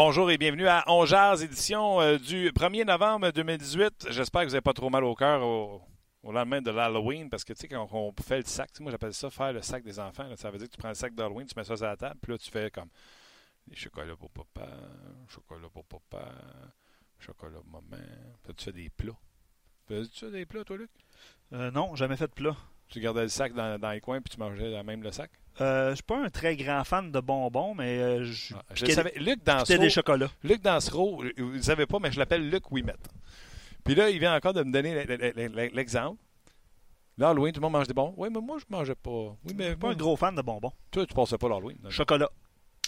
Bonjour et bienvenue à On Jazz, édition euh, du 1er novembre 2018. J'espère que vous n'avez pas trop mal au cœur au, lendemain de l'Halloween, parce que tu sais, quand on fait le sac, moi j'appelle ça faire le sac des enfants. ça veut dire que tu prends le sac d'Halloween, tu mets ça sur la table, puis là tu fais comme les chocolats pour papa, chocolat pour papa, chocolat pour maman. Puis là, tu fais des plats. Faisais-tu ça des plats, toi, Luc? Euh, non, jamais fait de plat. Tu gardais le sac dans, dans les coins, puis tu mangeais la- même le sac? Euh, je suis pas un très grand fan de bonbons, mais euh, je Ah, je piquais le savais. Luc piquais Dansereau, des chocolats. Luc Dansereau, vous ne savez pas, mais je l'appelle Luc Ouimet. Puis là, il vient encore de me donner l'exemple. L'Halloween, tout le monde mange des bonbons. Oui, mais moi, je mangeais pas. Oui, mais Je suis pas moi, un gros fan de bonbons. toi, tu passais pas l'Halloween. Chocolat.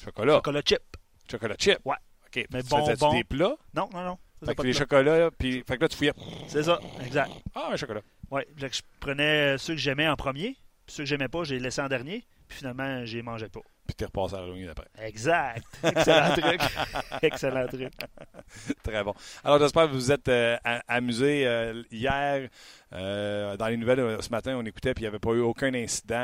Chocolat. Chocolat chip. Chocolat chip. Ouais. OK. Mais tu bonbons. des plats? Non, non, non. Fait Ça, que les chocolats, puis fait que là, tu fouillais. C'est ça, exact. Ah, un chocolat. Que je prenais ceux que j'aimais en premier, puis ceux que j'aimais pas, j'ai laissé en dernier, puis finalement, j'ai mangé pas. Puis t'es repassé à l'Halloween après. Exact. Excellent truc. Excellent truc. Très bon. Alors, j'espère que vous vous êtes euh, amusés euh, hier. euh, dans les nouvelles euh, ce matin, on écoutait, puis il n'y avait pas eu aucun incident.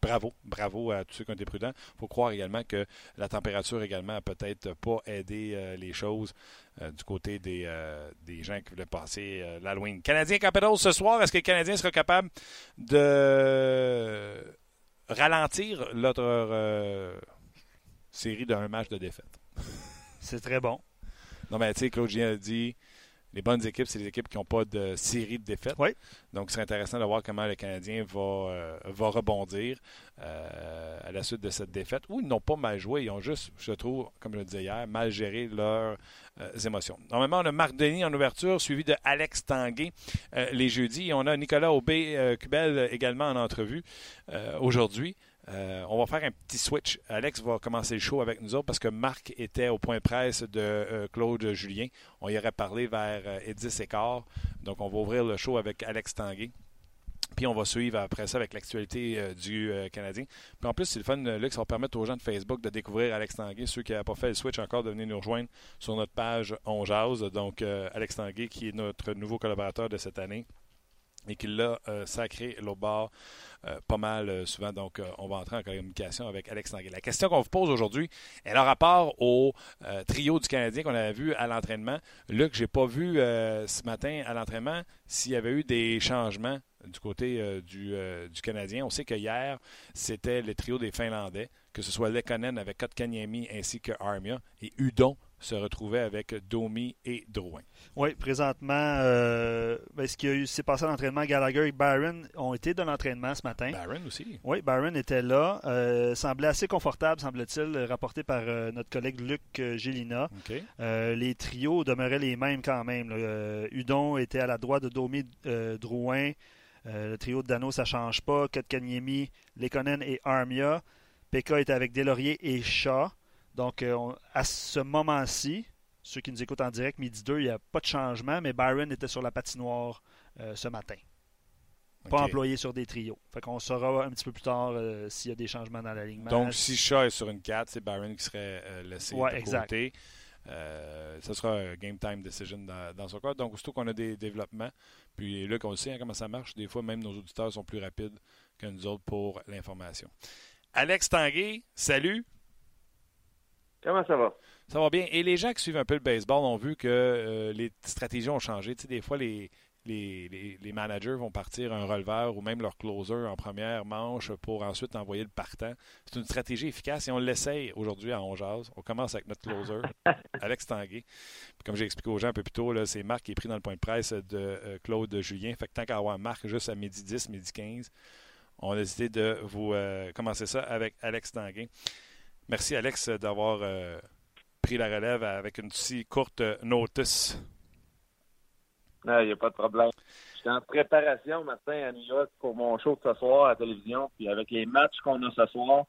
Bravo, bravo à tous ceux qui ont été prudents. Il faut croire également que la température également a peut-être pas aidé euh, les choses euh, du côté des, euh, des gens qui voulaient passer l'Halloween. Canadien Capitals ce soir, est-ce que les Canadiens seront capables de ralentir notre série d'un match de défaite? C'est très bon. Non, mais tu sais, Claude Gien a dit les bonnes équipes, c'est les équipes qui n'ont pas de série de défaites. Oui. Donc, c'est intéressant de voir comment le Canadien va, euh, va rebondir euh, à la suite de cette défaite. Ou ils n'ont pas mal joué. Ils ont juste, je trouve, comme je le disais hier, mal géré leurs euh, émotions. Normalement, on a Marc Denis en ouverture, suivi de Alex Tanguay les jeudis. Et on a Nicolas Aubé-Cubel également en entrevue aujourd'hui. Euh, on va faire un petit switch. Alex va commencer le show avec nous autres parce que Marc était au point presse de euh, Claude Julien. On y aurait parlé vers euh, et 10 et quart. Donc, on va ouvrir le show avec Alex Tanguay. Puis on va suivre après ça avec l'actualité euh, du Canadien. Puis en plus, c'est le fun, Luc, ça va permettre aux gens de Facebook de découvrir Alex Tanguay. Ceux qui n'avaient pas fait le switch encore, de venir nous rejoindre sur notre page On Jase. Donc, Alex Tanguay, qui est notre nouveau collaborateur de cette année et qui l'a euh, sacré l'au bord euh, pas mal euh, souvent. Donc, on va entrer en communication avec Alex Tanguay. La question qu'on vous pose aujourd'hui, elle a rapport au trio du Canadien qu'on avait vu à l'entraînement. Luc, j'ai pas vu ce matin à l'entraînement s'il y avait eu des changements du côté du, du Canadien. On sait que hier, c'était le trio des Finlandais, que ce soit Lekonen avec Kotkaniemi ainsi que Armia, et Udon se retrouvait avec Domi et Drouin. Oui, présentement, euh, ben, ce qui s'est passé à l'entraînement, Gallagher et Byron ont été de l'entraînement ce matin. Barron aussi. Oui, Byron était là. Euh, semblait assez confortable, semble-t-il, rapporté par euh, notre collègue Luc euh, Gélina. Les trios demeuraient les mêmes quand même. là. Euh, Udon était à la droite de Domi Drouin. Le trio de Dano, ça change pas. Kotkaniemi, Lekonen et Armia. Pekka était avec Delaurier et Shaw. Donc, euh, on- à ce moment-ci, ceux qui nous écoutent en direct, midi 2, il n'y a pas de changement, mais Byron était sur la patinoire euh, ce matin. Pas employé sur des trios. Fait qu'on saura un petit peu plus tard euh, s'il y a des changements dans l'alignement. Donc, si Shaw est sur une 4, c'est Barron qui serait euh, laissé Ouais, de exact. côté. Ce sera un game time decision dans, dans son cas. Donc, aussitôt qu'on a des développements, puis là, qu'on sait hein, comment ça marche, des fois, même nos auditeurs sont plus rapides que nous autres pour l'information. Alex Tanguay, salut. Comment ça va? Ça va bien. Et les gens qui suivent un peu le baseball ont vu que euh, les stratégies ont changé. Tu sais, des fois, les, les, les- les managers vont partir un releveur ou même leur closer en première manche pour ensuite envoyer le partant. C'est une stratégie efficace et on l'essaye aujourd'hui à Onjaz. On commence avec notre closer, Alex Tanguay. Puis comme j'ai expliqué aux gens un peu plus tôt, c'est Marc qui est pris dans le point de presse de euh, Claude Julien. Fait que tant qu'à avoir Marc juste à midi 10, midi 15, on a décidé de vous euh, commencer ça avec Alex Tanguay. Merci Alex d'avoir euh, pris la relève avec une si courte notice. Il n'y a pas de problème. J'étais en préparation matin à New York pour mon show de ce soir à la télévision. Puis avec les matchs qu'on a ce soir,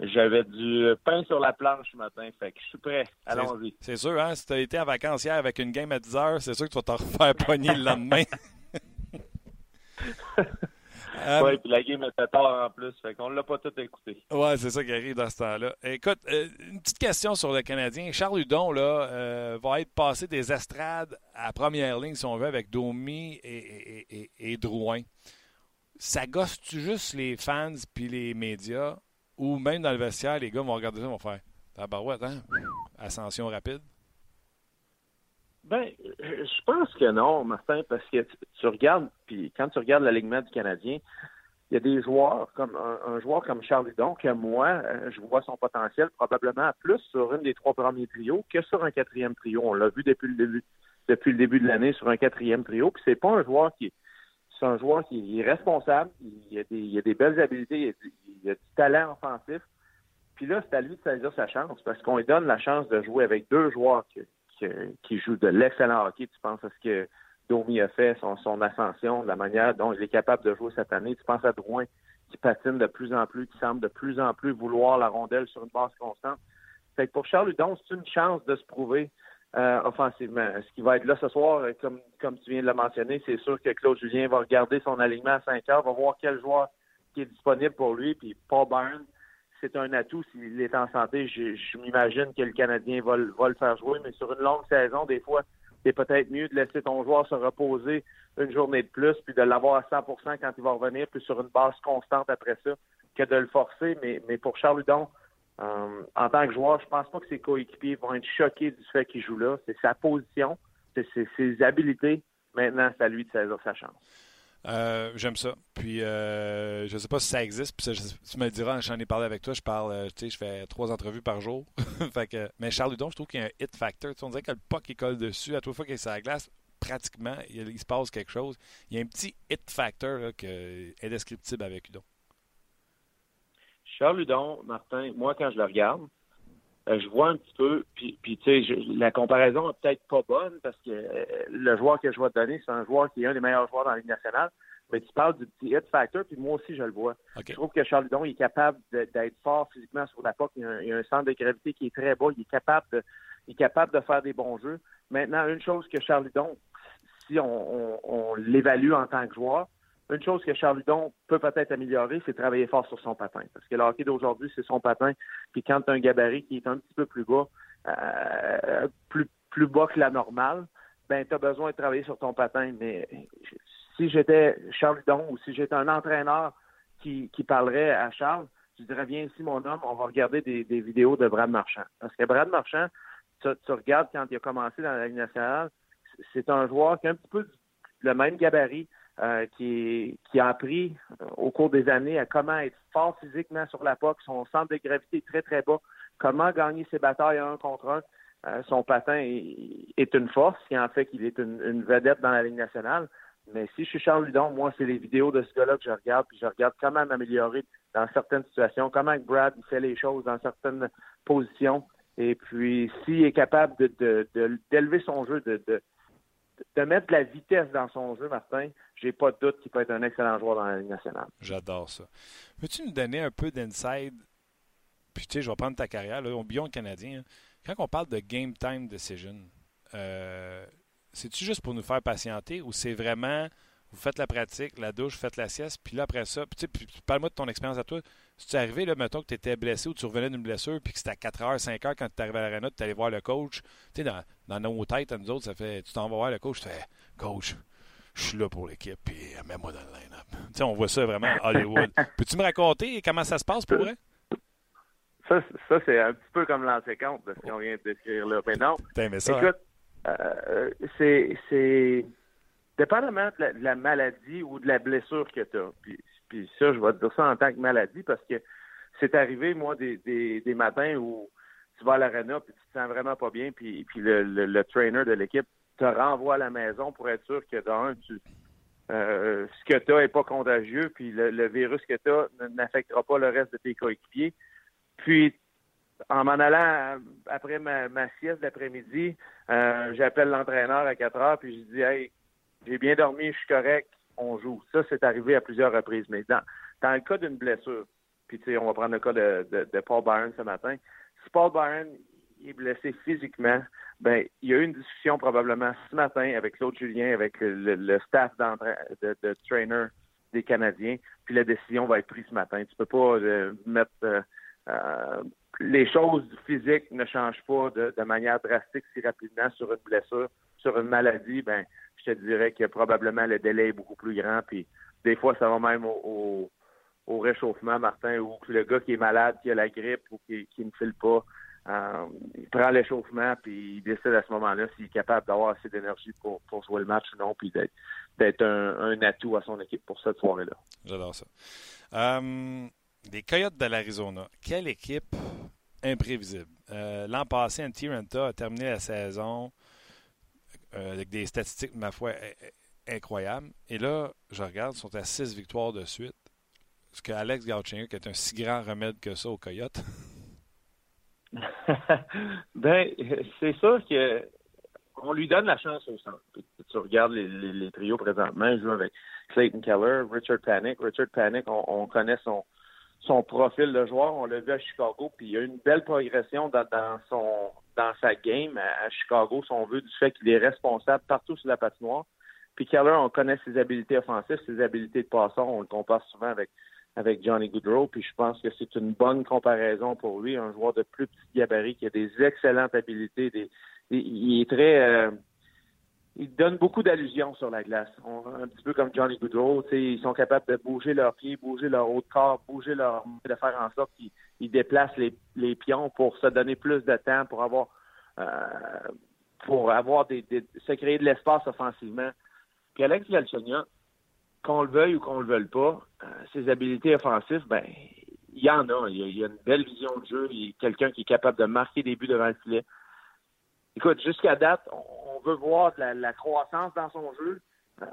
j'avais du pain sur la planche ce matin. Fait que je suis prêt. Allons-y. C'est sûr, hein? Si tu as été en vacances hier avec une game à 10 heures, c'est sûr que tu vas t'en refaire pogner le lendemain. Euh, Oui, puis la game était tard en plus. Fait qu'on l'a pas tout écouté. Ouais, c'est ça qui arrive dans ce temps-là. Écoute, euh, une petite question sur le Canadien. Charles Hudon là, euh, va être passé des estrades à première ligne, si on veut, avec Domi et, et, et- et Drouin. Ça gosse-tu juste les fans puis les médias? Ou même dans le vestiaire, les gars vont regarder ça vont faire Tabarouette, hein? ascension rapide? Ben, je pense que non, Martin, parce que tu, regardes, puis quand tu regardes l'alignement du Canadien, il y a des joueurs comme un, joueur comme Charles Hudon que moi, euh, je vois son potentiel probablement plus sur une des trois premiers trios que sur un quatrième trio. On l'a vu depuis le début depuis le début de l'année sur un quatrième trio. Puis c'est pas un joueur qui c'est un joueur qui est responsable, il a des, il a des belles habiletés, il a, du talent offensif. Puis là, c'est à lui de saisir sa chance parce qu'on lui donne la chance de jouer avec deux joueurs qui, qui, jouent de l'excellent hockey. Tu penses à ce que Domi a fait, son, son ascension, la manière dont il est capable de jouer cette année. Tu penses à Drouin qui patine de plus en plus, qui semble de plus en plus vouloir la rondelle sur une base constante. Fait que pour Charles Hudon, c'est une chance de se prouver euh, offensivement. Ce qui va être là ce soir, euh, comme, comme tu viens de le mentionner, c'est sûr que Claude Julien va regarder son alignement à 5 heures, va voir quel joueur qui est disponible pour lui, puis Paul Byrne, c'est un atout s'il est en santé. Je, m'imagine que le Canadien va, le faire jouer, mais sur une longue saison, des fois, c'est peut-être mieux de laisser ton joueur se reposer une journée de plus, puis de l'avoir à 100% quand il va revenir, puis sur une base constante après ça, que de le forcer. Mais, pour Charles Hudon, euh, en tant que joueur, je pense pas que ses coéquipiers vont être choqués du fait qu'il joue là. C'est sa position, c'est ses, habilités. Maintenant, c'est à lui de saisir sa chance. Euh, j'aime ça. Puis, euh, je sais pas si ça existe. Puis, tu me le diras, j'en ai parlé avec toi. Je parle, euh, tu sais, je fais trois entrevues par jour. fait que, mais Charles Hudon, je trouve qu'il y a un hit factor. on dirait que le puck, il colle dessus. À toute fois qu'il est sur la glace, pratiquement, il, se passe quelque chose. Il y a un petit hit factor là, est indescriptible avec Hudon. Charles Hudon, Martin, moi, quand je le regarde, je vois un petit peu, puis, puis tu sais, la comparaison est peut-être pas bonne parce que euh, le joueur que je vais te donner, c'est un joueur qui est un des meilleurs joueurs dans la Ligue nationale. Mais tu parles du petit hit factor, puis moi aussi, je le vois. Je trouve que Charles Hudon est capable d'être fort physiquement sur la POC. Il, y a un, centre de gravité qui est très bas. Il est capable de, il est capable de faire des bons jeux. Maintenant, une chose que Charles Hudon, si on l'évalue en tant que joueur, une chose que Charles Hudon peut peut-être améliorer, c'est travailler fort sur son patin. Parce que le d'aujourd'hui, c'est son patin. Puis quand tu as un gabarit qui est un petit peu plus bas, euh, plus, plus bas que la normale, ben tu as besoin de travailler sur ton patin. Mais si j'étais Charles Hudon ou si j'étais un entraîneur qui, qui parlerait à Charles, je dirais viens ici mon homme, on va regarder des, vidéos de Brad Marchand. Parce que Brad Marchand, tu, tu regardes quand il a commencé dans la Ligue nationale, c'est un joueur qui a un petit peu le même gabarit, euh, qui, qui, a appris euh, au cours des années à comment être fort physiquement sur la POC, son centre de gravité est très, très bas, comment gagner ses batailles un contre un. Euh, son patin est, une force, qui en fait qu'il est une, vedette dans la Ligue nationale. Mais si je suis Charles Ludon, moi, c'est les vidéos de ce gars-là que je regarde, puis je regarde comment m'améliorer dans certaines situations, comment Brad fait les choses dans certaines positions. Et puis, s'il est capable de, d'élever son jeu, de, de mettre de la vitesse dans son jeu, Martin, j'ai pas de doute qu'il peut être un excellent joueur dans la Ligue nationale. J'adore ça. Peux-tu nous donner un peu d'inside? Puis, tu sais, je vais prendre ta carrière, là, au Bion canadien. Hein. Quand on parle de game time decision, euh, c'est-tu juste pour nous faire patienter ou c'est vraiment vous faites la pratique, la douche, vous faites la sieste, puis là, après ça, puis, parle-moi de ton expérience à toi. Si tu es arrivé, là, mettons que tu étais blessé ou tu revenais d'une blessure, puis que c'était à 4 h, 5 h quand tu es arrivé à l'arena, tu allé voir le coach? Tu sais, dans, dans, nos têtes, à nous autres, ça fait, tu t'en vas voir le coach, tu fais, coach, je suis là pour l'équipe, puis mets-moi dans le line-up. Tu sais, on voit ça vraiment à Hollywood. Peux-tu me raconter comment ça se passe pour vrai? Ça, ça c'est un petit peu comme l'antécompte de ce qu'on vient de décrire là. Mais non. ça, écoute, hein? euh, c'est dépendamment de la, maladie ou de la blessure que tu as. Puis, ça, je vais te dire ça en tant que maladie parce que c'est arrivé, moi, des, matins où tu vas à l'arena puis tu te sens vraiment pas bien, puis, puis le, trainer de l'équipe te renvoie à la maison pour être sûr que dans tu euh, ce que tu as n'est pas contagieux, puis le, virus que tu as n'affectera pas le reste de tes coéquipiers. Puis, en m'en allant après ma, ma sieste d'après-midi, euh, j'appelle l'entraîneur à 4 heures, puis je dis Hey, j'ai bien dormi, je suis correct, on joue. Ça, c'est arrivé à plusieurs reprises. Mais dans, dans le cas d'une blessure, puis tu sais, on va prendre le cas de, de, Paul Byron ce matin. Si Paul Byron est blessé physiquement, ben il y a eu une discussion probablement ce matin avec Claude Julien, avec le, staff de, de, trainer des Canadiens, puis la décision va être prise ce matin. Tu peux pas euh, mettre euh, euh, les choses physiques ne changent pas de, manière drastique si rapidement sur une blessure, sur une maladie, ben je te dirais que probablement le délai est beaucoup plus grand. Puis des fois, ça va même au, réchauffement, Martin, ou le gars qui est malade, qui a la grippe ou qui, ne file pas, euh, il prend l'échauffement, puis il décide à ce moment-là s'il est capable d'avoir assez d'énergie pour, pour jouer le match ou non, puis d'être un, un, atout à son équipe pour cette soirée-là. J'adore ça. Euh, les Coyotes de l'Arizona, quelle équipe imprévisible. Euh, L'an passé, Antiranta a terminé la saison euh, avec des statistiques, ma foi, incroyables. Et là, je regarde, ils sont à six victoires de suite. Est-ce que Alex qui est un si grand remède que ça aux Coyotes? ben, c'est sûr que on lui donne la chance au centre. Tu regardes les, les, trios présentement, il joue avec Clayton Keller, Richard Panic. Richard Panic, on, connaît son, son profil de joueur. On l'a vu à Chicago, puis il y a une belle progression dans, son dans sa game à, Chicago, si on veut, du fait qu'il est responsable partout sur la patinoire. Puis Keller, on connaît ses habiletés offensives, ses habiletés de passeur. On le compare souvent avec avec Johnny Goodrow, puis je pense que c'est une bonne comparaison pour lui, un joueur de plus petit gabarit qui a des excellentes habiletés, des, il est très euh, il donne beaucoup d'allusions sur la glace. un petit peu comme Johnny Goodrow, ils sont capables de bouger leurs pieds, bouger leur haut de corps, bouger leur de faire en sorte qu'ils déplacent les, les, pions pour se donner plus de temps, pour avoir euh, pour avoir des, se créer de l'espace offensivement. Puis Alex Galchenyuk, qu'on le veuille ou qu'on le veuille pas, euh, ses habiletés offensives, ben, il y en a. Il y a, une belle vision de jeu. Il est quelqu'un qui est capable de marquer des buts devant le filet. Écoute, jusqu'à date, on, veut voir la, croissance dans son jeu. Euh,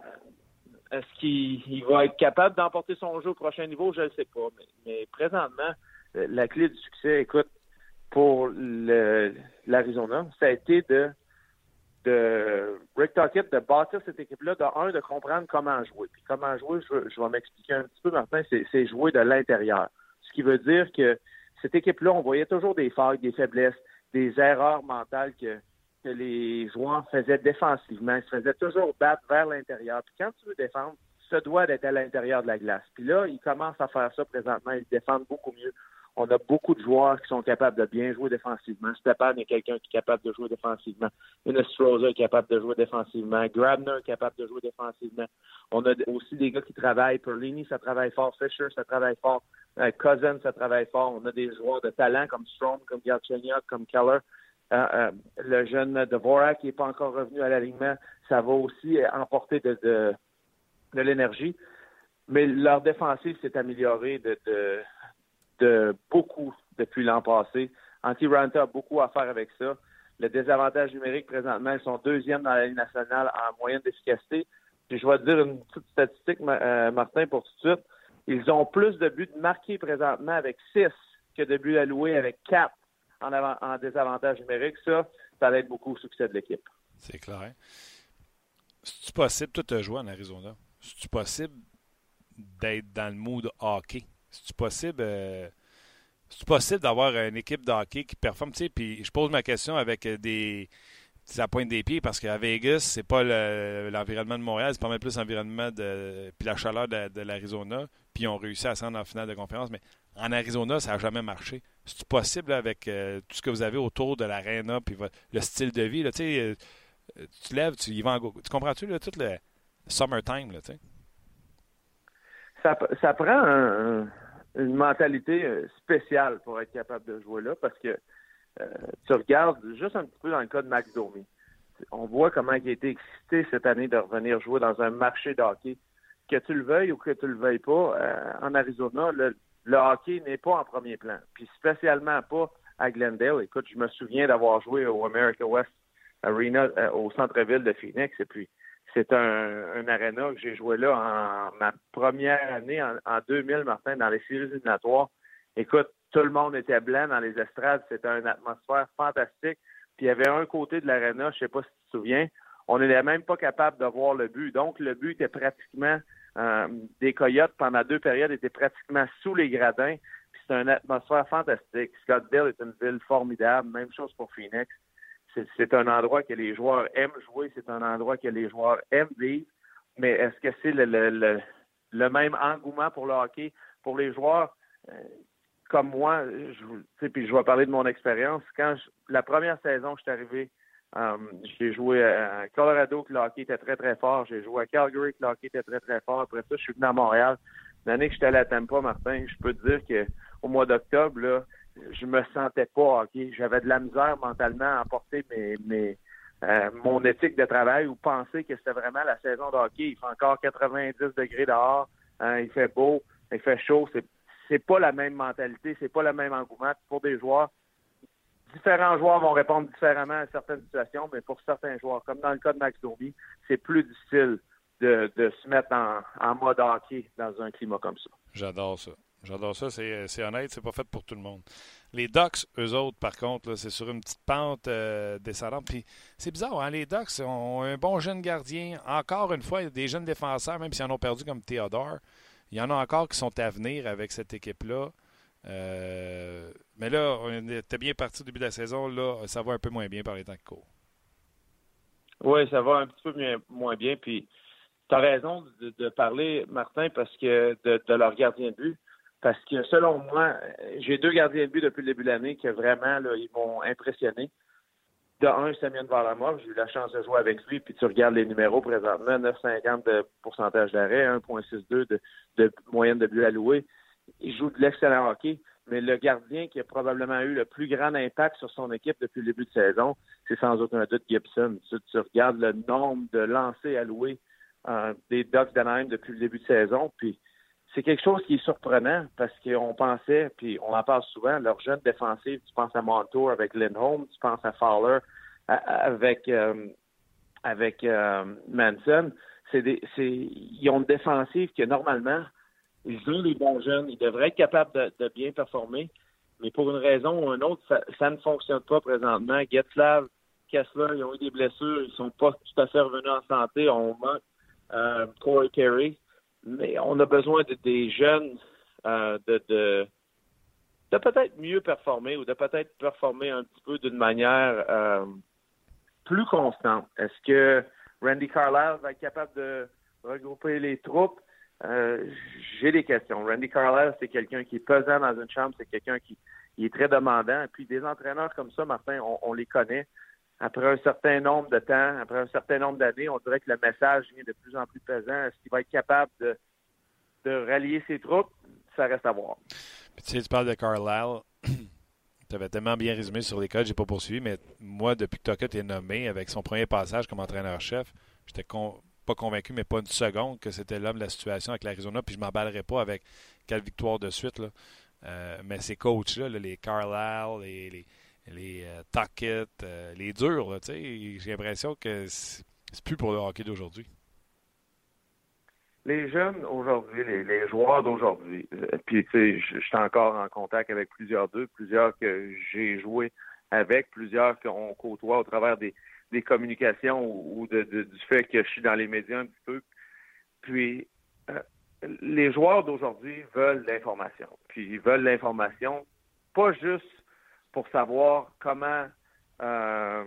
est-ce qu'il va être capable d'emporter son jeu au prochain niveau? Je ne sais pas. Mais, présentement, la clé du succès, écoute, pour l'Arizona, ça a été de de de bâtir cette équipe-là, de un, de comprendre comment jouer. Puis comment jouer, je, vais m'expliquer un petit peu, Martin, c'est jouer de l'intérieur. Ce qui veut dire que cette équipe-là, on voyait toujours des failles, des faiblesses, des erreurs mentales que, que les joueurs faisaient défensivement. Ils se faisaient toujours battre vers l'intérieur. Puis quand tu veux défendre, ça doit d'être à l'intérieur de la glace. Puis là, ils commencent à faire ça présentement. Ils défendent beaucoup mieux. On a beaucoup de joueurs qui sont capables de bien jouer défensivement. Stepan est quelqu'un qui est capable de jouer défensivement. Innestroza est capable de jouer défensivement. Grabner est capable de jouer défensivement. On a aussi des gars qui travaillent. Perlini, ça travaille fort. Fisher, ça travaille fort. Euh, Cousin, ça travaille fort. On a des joueurs de talent comme Strom, comme Galchenyuk, comme Keller. Euh, euh, le jeune Dvorak qui n'est pas encore revenu à l'alignement, ça va aussi emporter de, l'énergie. Mais leur défensive s'est améliorée de, de de beaucoup depuis l'an passé. Anti-Ranta a beaucoup à faire avec ça. Le désavantage numérique, présentement, ils sont deuxième dans la Ligue nationale en moyenne d'efficacité. Je vais te dire une petite statistique, euh, Martin, pour tout de suite. Ils ont plus de buts marqués présentement avec six que de buts alloués avec quatre en, en désavantage numérique. Ça, ça être beaucoup au succès de l'équipe. C'est clair. C'est possible, toi, tu joué en Arizona? C'est possible d'être dans le mood hockey? C'est possible. Euh, c'est possible d'avoir une équipe de hockey qui performe, tu sais, puis je pose ma question avec euh, des, ça pointe des pieds parce qu'à Vegas, c'est pas l'environnement de Montréal, c'est pas mal plus l'environnement de puis la chaleur de, l'Arizona, puis ils ont réussi à s'en en finale de conférence, mais en Arizona, ça n'a jamais marché. C'est possible avec euh, tout ce que vous avez autour de l'aréna puis le style de vie, tu te lèves, tu y vas en go. Tu comprends-tu tout le summertime, là? Ça, ça prend un, une mentalité euh, spéciale pour être capable de jouer là parce que euh, tu regardes juste un petit peu dans le cas de Max Domi. On voit comment il a été excité cette année de revenir jouer dans un marché de hockey. Que tu le veuilles ou que tu le veuilles pas, euh, en Arizona, le, hockey n'est pas en premier plan. Puis spécialement pas à Glendale. Écoute, je me souviens d'avoir joué au America West Arena au centre-ville de Phoenix et puis c'est un, un arena que j'ai joué là en ma première année, en, 2000, Martin, dans les séries éliminatoires. Écoute, tout le monde était blanc dans les estrades. C'était une atmosphère fantastique. Puis il y avait un côté de l'arena, je sais pas si tu te souviens, on n'était même pas capable de voir le but. Donc, le but était pratiquement euh, des coyotes pendant deux périodes étaient pratiquement sous les gradins. C'était une atmosphère fantastique. Scottsdale est une ville formidable. Même chose pour Phoenix c'est un endroit que les joueurs aiment jouer, c'est un endroit que les joueurs aiment vivre, mais est-ce que c'est le, le, même engouement pour le hockey? Pour les joueurs? Euh, comme moi, je, puis je vais parler de mon expérience. Quand la première saison, je suis arrivé, euh, j'ai joué à Colorado, que le hockey était très, très fort. J'ai joué à Calgary, que le hockey était très, très fort. Après ça, je suis venu à Montréal. L'année que j'étais allé à Tampa, Martin, je peux te dire qu'au mois d'octobre, là, je me sentais pas hockey. J'avais de la misère mentalement à porter mes, mes euh, mon éthique de travail ou penser que c'était vraiment la saison de hockey. Il fait encore 90 degrés dehors, hein, il fait beau, il fait chaud. C'est c'est pas la même mentalité, c'est pas le même engouement pour des joueurs. Différents joueurs vont répondre différemment à certaines situations, mais pour certains joueurs, comme dans le cas de Max Domi, c'est plus difficile de, se mettre en, mode hockey dans un climat comme ça. J'adore ça. J'adore ça. C'est honnête, c'est pas fait pour tout le monde. Les Ducks, eux autres, par contre, c'est sur une petite pente euh, descendante. Puis c'est bizarre, hein? les Ducks ont un bon jeune gardien. Encore une fois, des jeunes défenseurs, même s'ils en ont perdu comme Theodore. Il y en a encore qui sont à venir avec cette équipe-là. Euh, mais là, on était bien parti au début de la saison. Là, ça va un peu moins bien par les temps qui courent. Oui, ça va un petit peu moins bien. Puis, tu as raison de, parler, Martin, parce que de, leur gardien de but. Parce que selon moi, j'ai deux gardiens de but depuis le début de l'année qui vraiment, ils m'ont impressionné. De un, Samuel Varlamov, j'ai eu la chance de jouer avec lui, puis tu regardes les numéros présentement, 9,50 de pourcentage d'arrêt, 1,62 de, de moyenne de but alloué. Il joue de l'excellent hockey, mais le gardien qui a probablement eu le plus grand impact sur son équipe depuis le début de saison, c'est sans aucun doute Gibson. Tu, regardes le nombre de lancers alloués euh, des Ducks d'Anaheim depuis le début de saison, puis c'est quelque chose qui est surprenant parce qu'on pensait, puis on en parle souvent, leur jeune défensif, tu penses à Montour avec Lindholm, tu penses à Fowler avec, euh, avec euh, Manson. C'est, ils ont une défensive que normalement, ils ont des bons jeunes, ils devraient être capables de, bien performer, mais pour une raison ou une autre, ça, ne fonctionne pas présentement. Getzlav, Kessler, ils ont eu des blessures, ils sont pas tout à fait revenus en santé. On manque euh, Corey Carey mais on a besoin de, des jeunes euh, de, de, de peut-être mieux performer ou de peut-être performer un petit peu d'une manière euh, plus constante. Est-ce que Randy Carlisle va être capable de regrouper les troupes? Euh, j'ai des questions. Randy Carlisle, c'est quelqu'un qui est pesant dans une chambre, c'est quelqu'un qui, est très demandant. Et puis des entraîneurs comme ça, Martin, on, les connaît après un certain nombre de temps, après un certain nombre d'années, on dirait que le message vient de plus en plus pesant. Est-ce qu'il va être capable de, de rallier ses troupes? Ça reste à voir. tu sais, tu parles de Carlisle. tu avais tellement bien résumé sur les codes, j'ai pas poursuivi, mais moi, depuis que Tuckett est nommé, avec son premier passage comme entraîneur-chef, j'étais pas convaincu, mais pas une seconde, que c'était l'homme de la situation avec l'Arizona, puis je m'emballerais pas avec quelle victoire de suite. Là. Euh, mais ces coachs-là, les Carlisle, les, les les euh, euh, les durs. J'ai l'impression que c'est plus pour le hockey d'aujourd'hui. Les jeunes aujourd'hui, les, joueurs d'aujourd'hui, puis tu sais, je suis encore en contact avec plusieurs d'eux, plusieurs que j'ai joué avec, plusieurs qu'on côtoie au travers des, communications ou, du fait que je suis dans les médias un petit peu. Puis les joueurs d'aujourd'hui veulent l'information. Puis ils veulent l'information pas juste pour savoir comment, euh,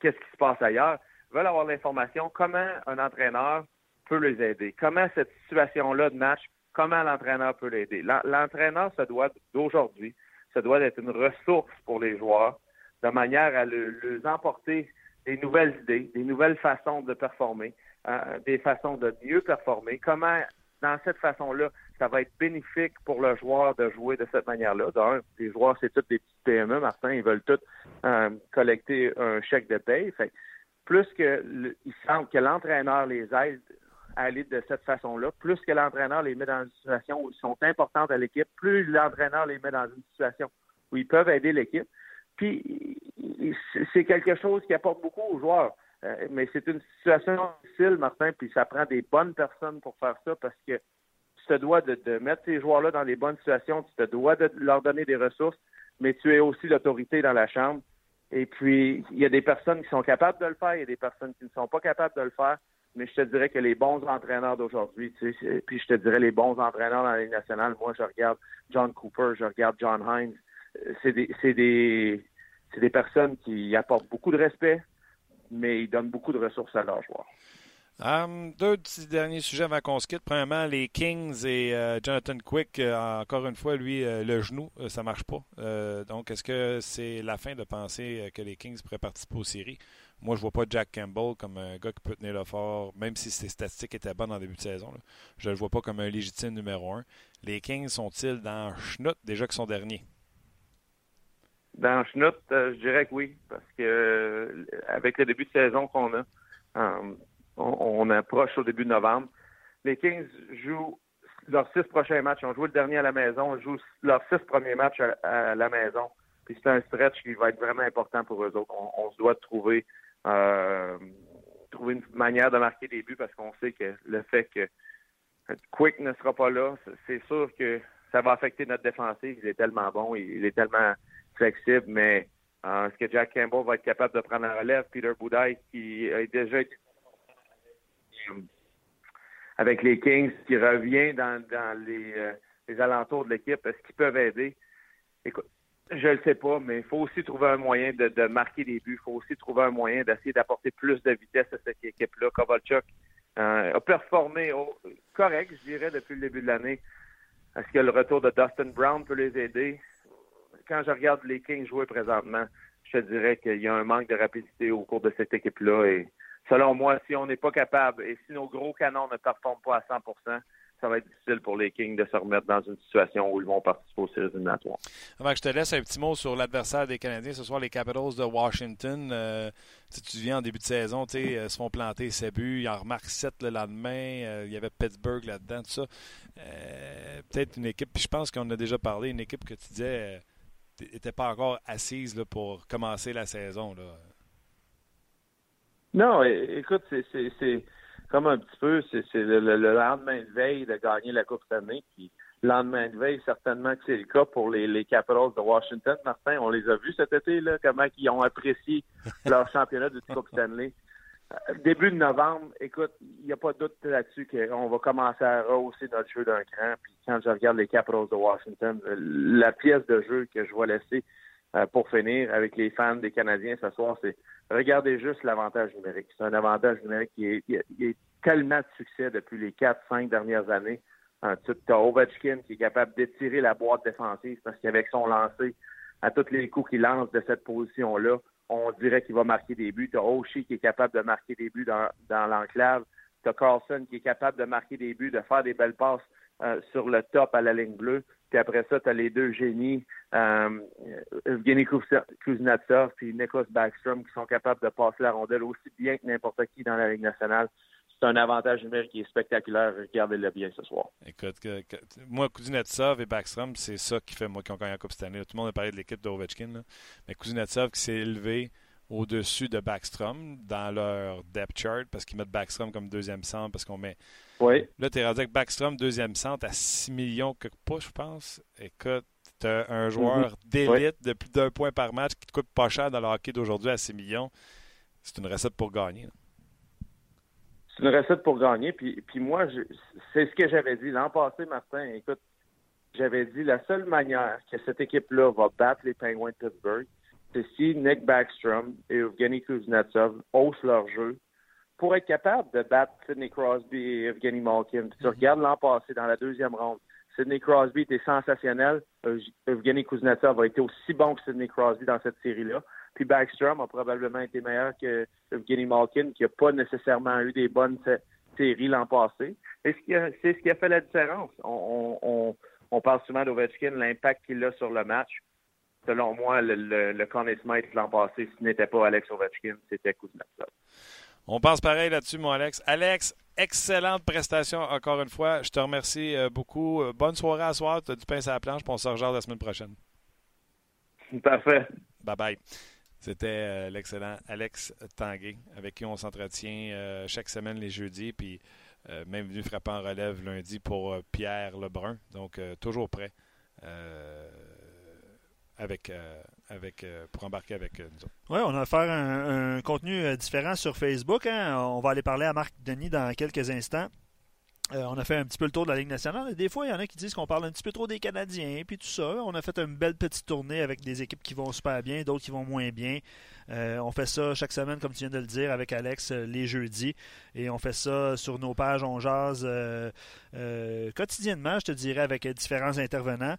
qu'est-ce qui se passe ailleurs, veulent avoir l'information, comment un entraîneur peut les aider, comment cette situation-là de match, comment l'entraîneur peut l'aider. L'entraîneur, ça doit, d'aujourd'hui, ça doit être une ressource pour les joueurs, de manière à leur emporter des nouvelles idées, des nouvelles façons de performer, euh, des façons de mieux performer, comment, dans cette façon-là, ça va être bénéfique pour le joueur de jouer de cette manière-là? D'un, les joueurs, c'est tous des petits PME, Martin, ils veulent tous euh, collecter un chèque de paye. Fait plus que il semble que l'entraîneur les aide à aller de cette façon-là, plus que l'entraîneur les met dans une situation où ils sont importants à l'équipe, plus l'entraîneur les met dans une situation où ils peuvent aider l'équipe. Puis c'est quelque chose qui apporte beaucoup aux joueurs. Euh, mais c'est une situation difficile, Martin, puis ça prend des bonnes personnes pour faire ça parce que te dois de, mettre ces joueurs-là dans les bonnes situations, tu te dois de leur donner des ressources, mais tu es aussi l'autorité dans la chambre. Et puis, il y a des personnes qui sont capables de le faire, il y a des personnes qui ne sont pas capables de le faire, mais je te dirais que les bons entraîneurs d'aujourd'hui, tu sais, puis je te dirais les bons entraîneurs dans la Ligue nationale, moi, je regarde John Cooper, je regarde John Hines, euh, c'est des, c'est des, c'est des personnes qui apportent beaucoup de respect, mais ils donnent beaucoup de ressources à leurs joueurs. Um, deux petits derniers sujets avant qu'on se quitte. Premièrement, les Kings et euh, Jonathan Quick, euh, encore une fois, lui, euh, le genou, ça marche pas. donc, est-ce que c'est la fin de penser que les Kings pourraient participer aux séries? Moi, je vois pas Jack Campbell comme un gars qui peut tenir le fort, même si ses statistiques étaient bonnes en début de saison. Je ne le vois pas comme un légitime numéro un. Les Kings sont-ils dans Schnout déjà qu'ils sont derniers? Dans Schnout, je dirais que oui, parce que avec le début de saison qu'on a, on, approche au début de novembre. Les Kings jouent leurs six prochains matchs. Ils ont joué le dernier à la maison. Ils jouent leurs six premiers matchs à, la maison. Puis c'est un stretch qui va être vraiment important pour eux autres. On, se doit trouver euh, trouver une manière de marquer des buts parce qu'on sait que le fait que Quick ne sera pas là, c'est sûr que ça va affecter notre défensive. Il est tellement bon, il est tellement flexible, mais euh, est-ce que Jack Campbell va être capable de prendre la relève? Peter Boudaille, qui a déjà été avec les Kings, qui revient dans, euh, les, alentours de l'équipe, est-ce qu'ils peuvent aider? Écoute, je ne le sais pas, mais il faut aussi trouver un moyen de, marquer des buts. Il faut aussi trouver un moyen d'essayer d'apporter plus de vitesse à cette équipe-là. Kovalchuk euh, a performé correct, je dirais, depuis le début de l'année. Est-ce que le retour de Dustin Brown peut les aider? Quand je regarde les Kings jouer présentement, je te dirais qu'il y a un manque de rapidité au cours de cette équipe-là et selon moi, si on n'est pas capable et si nos gros canons ne performent pas à 100% ça va être difficile pour les Kings de se remettre dans une situation où ils vont participer aux séries éliminatoires. Avant que je te laisse un petit mot sur l'adversaire des Canadiens, ce soir les Capitals de Washington. Euh, tu viens en début de saison, euh, se font planter ses buts, ils en remarquent 7 le lendemain, euh, il y avait Pittsburgh là-dedans, tout ça. Peut-être une équipe, puis je pense qu'on a déjà parlé, une équipe que tu disais n'était pas encore assise là, pour commencer la saison. Là. Non, écoute, c'est comme un petit peu, c'est le, lendemain de veille de gagner la Coupe. Puis le lendemain de veille, certainement que c'est le cas pour les, les Capitals de Washington. Martin, on les a vus cet été, là, comment ils ont apprécié leur championnat de Coupe Stanley. Euh, début de novembre, écoute, il n'y a pas de doute là-dessus qu'on va commencer à rehausser notre jeu d'un cran. Puis quand je regarde les Capitals de Washington, la pièce de jeu que je vois laisser euh, pour finir avec les fans des Canadiens ce soir, c'est regardez juste l'avantage numérique. C'est un avantage numérique qui est, tellement de succès depuis les quatre, cinq dernières années. Tu as Ovechkin qui est capable d'étirer la boîte défensive parce qu'avec son lancer, à tous les coups qu'il lance de cette position-là, on dirait qu'il va marquer des buts. Tu as Oshie qui est capable de marquer des buts dans, dans l'enclave. Tu as Carlson qui est capable de marquer des buts, de faire des belles passes euh, sur le top à la ligne bleue. Puis après ça, tu as les deux génies, euh, Evgeny Kuznetsov et Nicholas Backstrom, qui sont capables de passer la rondelle aussi bien que n'importe qui dans la Ligue nationale. C'est un avantage numérique qui est spectaculaire. Regardez-le bien ce soir. Écoute, moi, Kuznetsov et Backstrom, c'est ça qui fait moi qui ont gagné la Coupe cette année. Tout le monde a parlé de l'équipe d'Ovechkin. Mais Kuznetsov qui s'est élevé au-dessus de Backstrom dans leur depth chart parce qu'ils mettent Backstrom comme deuxième centre parce qu'on met. Oui. Là, tu es rendu avec Backstrom, deuxième centre à 6 millions que pas, je pense. Écoute, tu as un joueur mm-hmm. d'élite de plus d'un point par match qui te coûte pas cher dans le hockey d'aujourd'hui à 6 millions. C'est une recette pour gagner. Une recette pour gagner. Puis, puis moi, c'est ce que j'avais dit l'an passé, Martin. Écoute, j'avais dit la seule manière que cette équipe-là va battre les Penguins de Pittsburgh, c'est si Nick Backstrom et Evgeny Kuznetsov haussent leur jeu pour être capable de battre Sidney Crosby et Evgeny Malkin. tu mhm. regardes l'an passé dans la deuxième ronde, Sidney Crosby était sensationnel. Evgeny Kuznetsov a été aussi bon que Sidney Crosby dans cette série-là. Puis Backstrom a probablement été meilleur que Evgeny Malkin, qui n'a pas nécessairement eu des bonnes séries l'an passé. Et c'est ce qui a fait la différence. On, on parle souvent d'Ovechkin, l'impact qu'il a sur le match selon moi, le, le, le l'an passé, ce n'était pas Alex Ovechkin, c'était Kuznetsov. On pense pareil là-dessus, mon Alex. Alex, excellente prestation encore une fois. Je te remercie euh, beaucoup. Euh, bonne soirée à soir. Tu as du pain sur la planche, on se rejoint la semaine prochaine. Parfait. Bye bye. C'était euh, l'excellent Alex Tanguay, avec qui on s'entretient chaque semaine les jeudis, puis même venu frapper en relève lundi pour Pierre Lebrun. Donc, toujours prêt avec, euh, avec, euh, pour embarquer avec euh, nous Oui, on va faire un, contenu différent sur Facebook. Hein. On va aller parler à Marc Denis dans quelques instants. On a fait un petit peu le tour de la Ligue nationale. Des fois, il y en a qui disent qu'on parle un petit peu trop des Canadiens, puis tout ça. On a fait une belle petite tournée avec des équipes qui vont super bien, d'autres qui vont moins bien. on fait ça chaque semaine, comme tu viens de le dire, avec Alex les jeudis. Et on fait ça sur nos pages On Jase quotidiennement, je te dirais, avec différents intervenants.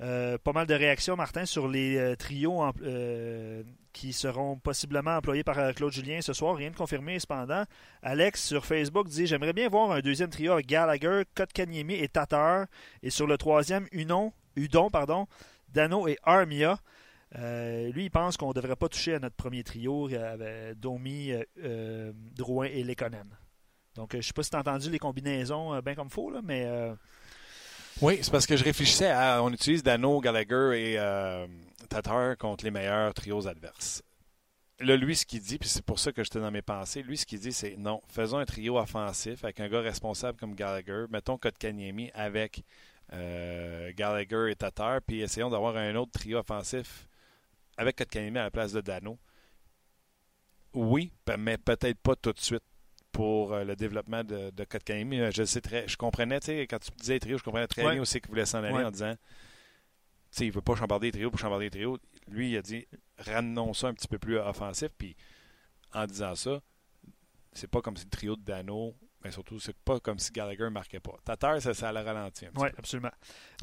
Euh, pas mal de réactions, Martin, sur les euh, trios euh, qui seront possiblement employés par Claude Julien ce soir. Rien de confirmé, cependant. Alex, sur Facebook, dit J'aimerais bien voir un deuxième trio avec Gallagher, Kotkaniemi et Tatar. Et sur le troisième, Udon, pardon, Dano et Armia. lui, il pense qu'on ne devrait pas toucher à notre premier trio, Domi, Drouin et Lekonen. Donc, je ne sais pas si tu as entendu les combinaisons bien comme il faut, là, mais. Oui, c'est parce que je réfléchissais à. On utilise Dano, Gallagher et Tatar contre les meilleurs trios adverses là, lui, ce qu'il dit, puis c'est pour ça que j'étais dans mes pensées, lui, ce qu'il dit, c'est non, faisons un trio offensif avec un gars responsable comme Gallagher, mettons Kotkaniemi avec euh, Gallagher et Tatar, puis essayons d'avoir un autre trio offensif avec Kotkaniemi à la place de Dano. Oui, mais peut-être pas tout de suite pour euh, le développement de, de Kotkaniemi. Euh, je sais très, je comprenais, tu sais, quand tu disais trio, je comprenais très bien aussi qu'il voulait s'en aller en disant, tu sais, il veut pas chambarder les trios pour chambarder les trios. Lui, il a dit, ramenons ça un petit peu plus offensif. Puis en disant ça, c'est pas comme si le trio de Dano, mais surtout, c'est pas comme si Gallagher ne marquait pas. Tatar, ça, ça a ralenti Oui, absolument.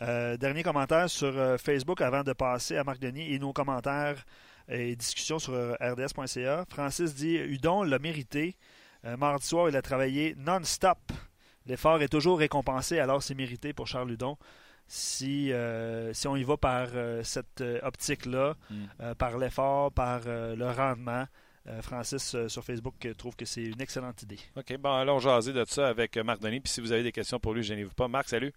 Euh, dernier commentaire sur euh, Facebook avant de passer à Marc Denis et nos commentaires et discussions sur euh, rds.ca. Francis dit Udon l'a mérité. Mardi soir, il a travaillé non-stop. L'effort est toujours récompensé, alors c'est mérité pour Charles Udon si, euh, si on y va par euh, cette euh, optique-là, mm. par l'effort, par le rendement. Francis sur Facebook trouve que c'est une excellente idée. OK, bon, allons jaser de ça avec Marc Denis. Puis si vous avez des questions pour lui, gênez-vous pas. Marc, salut.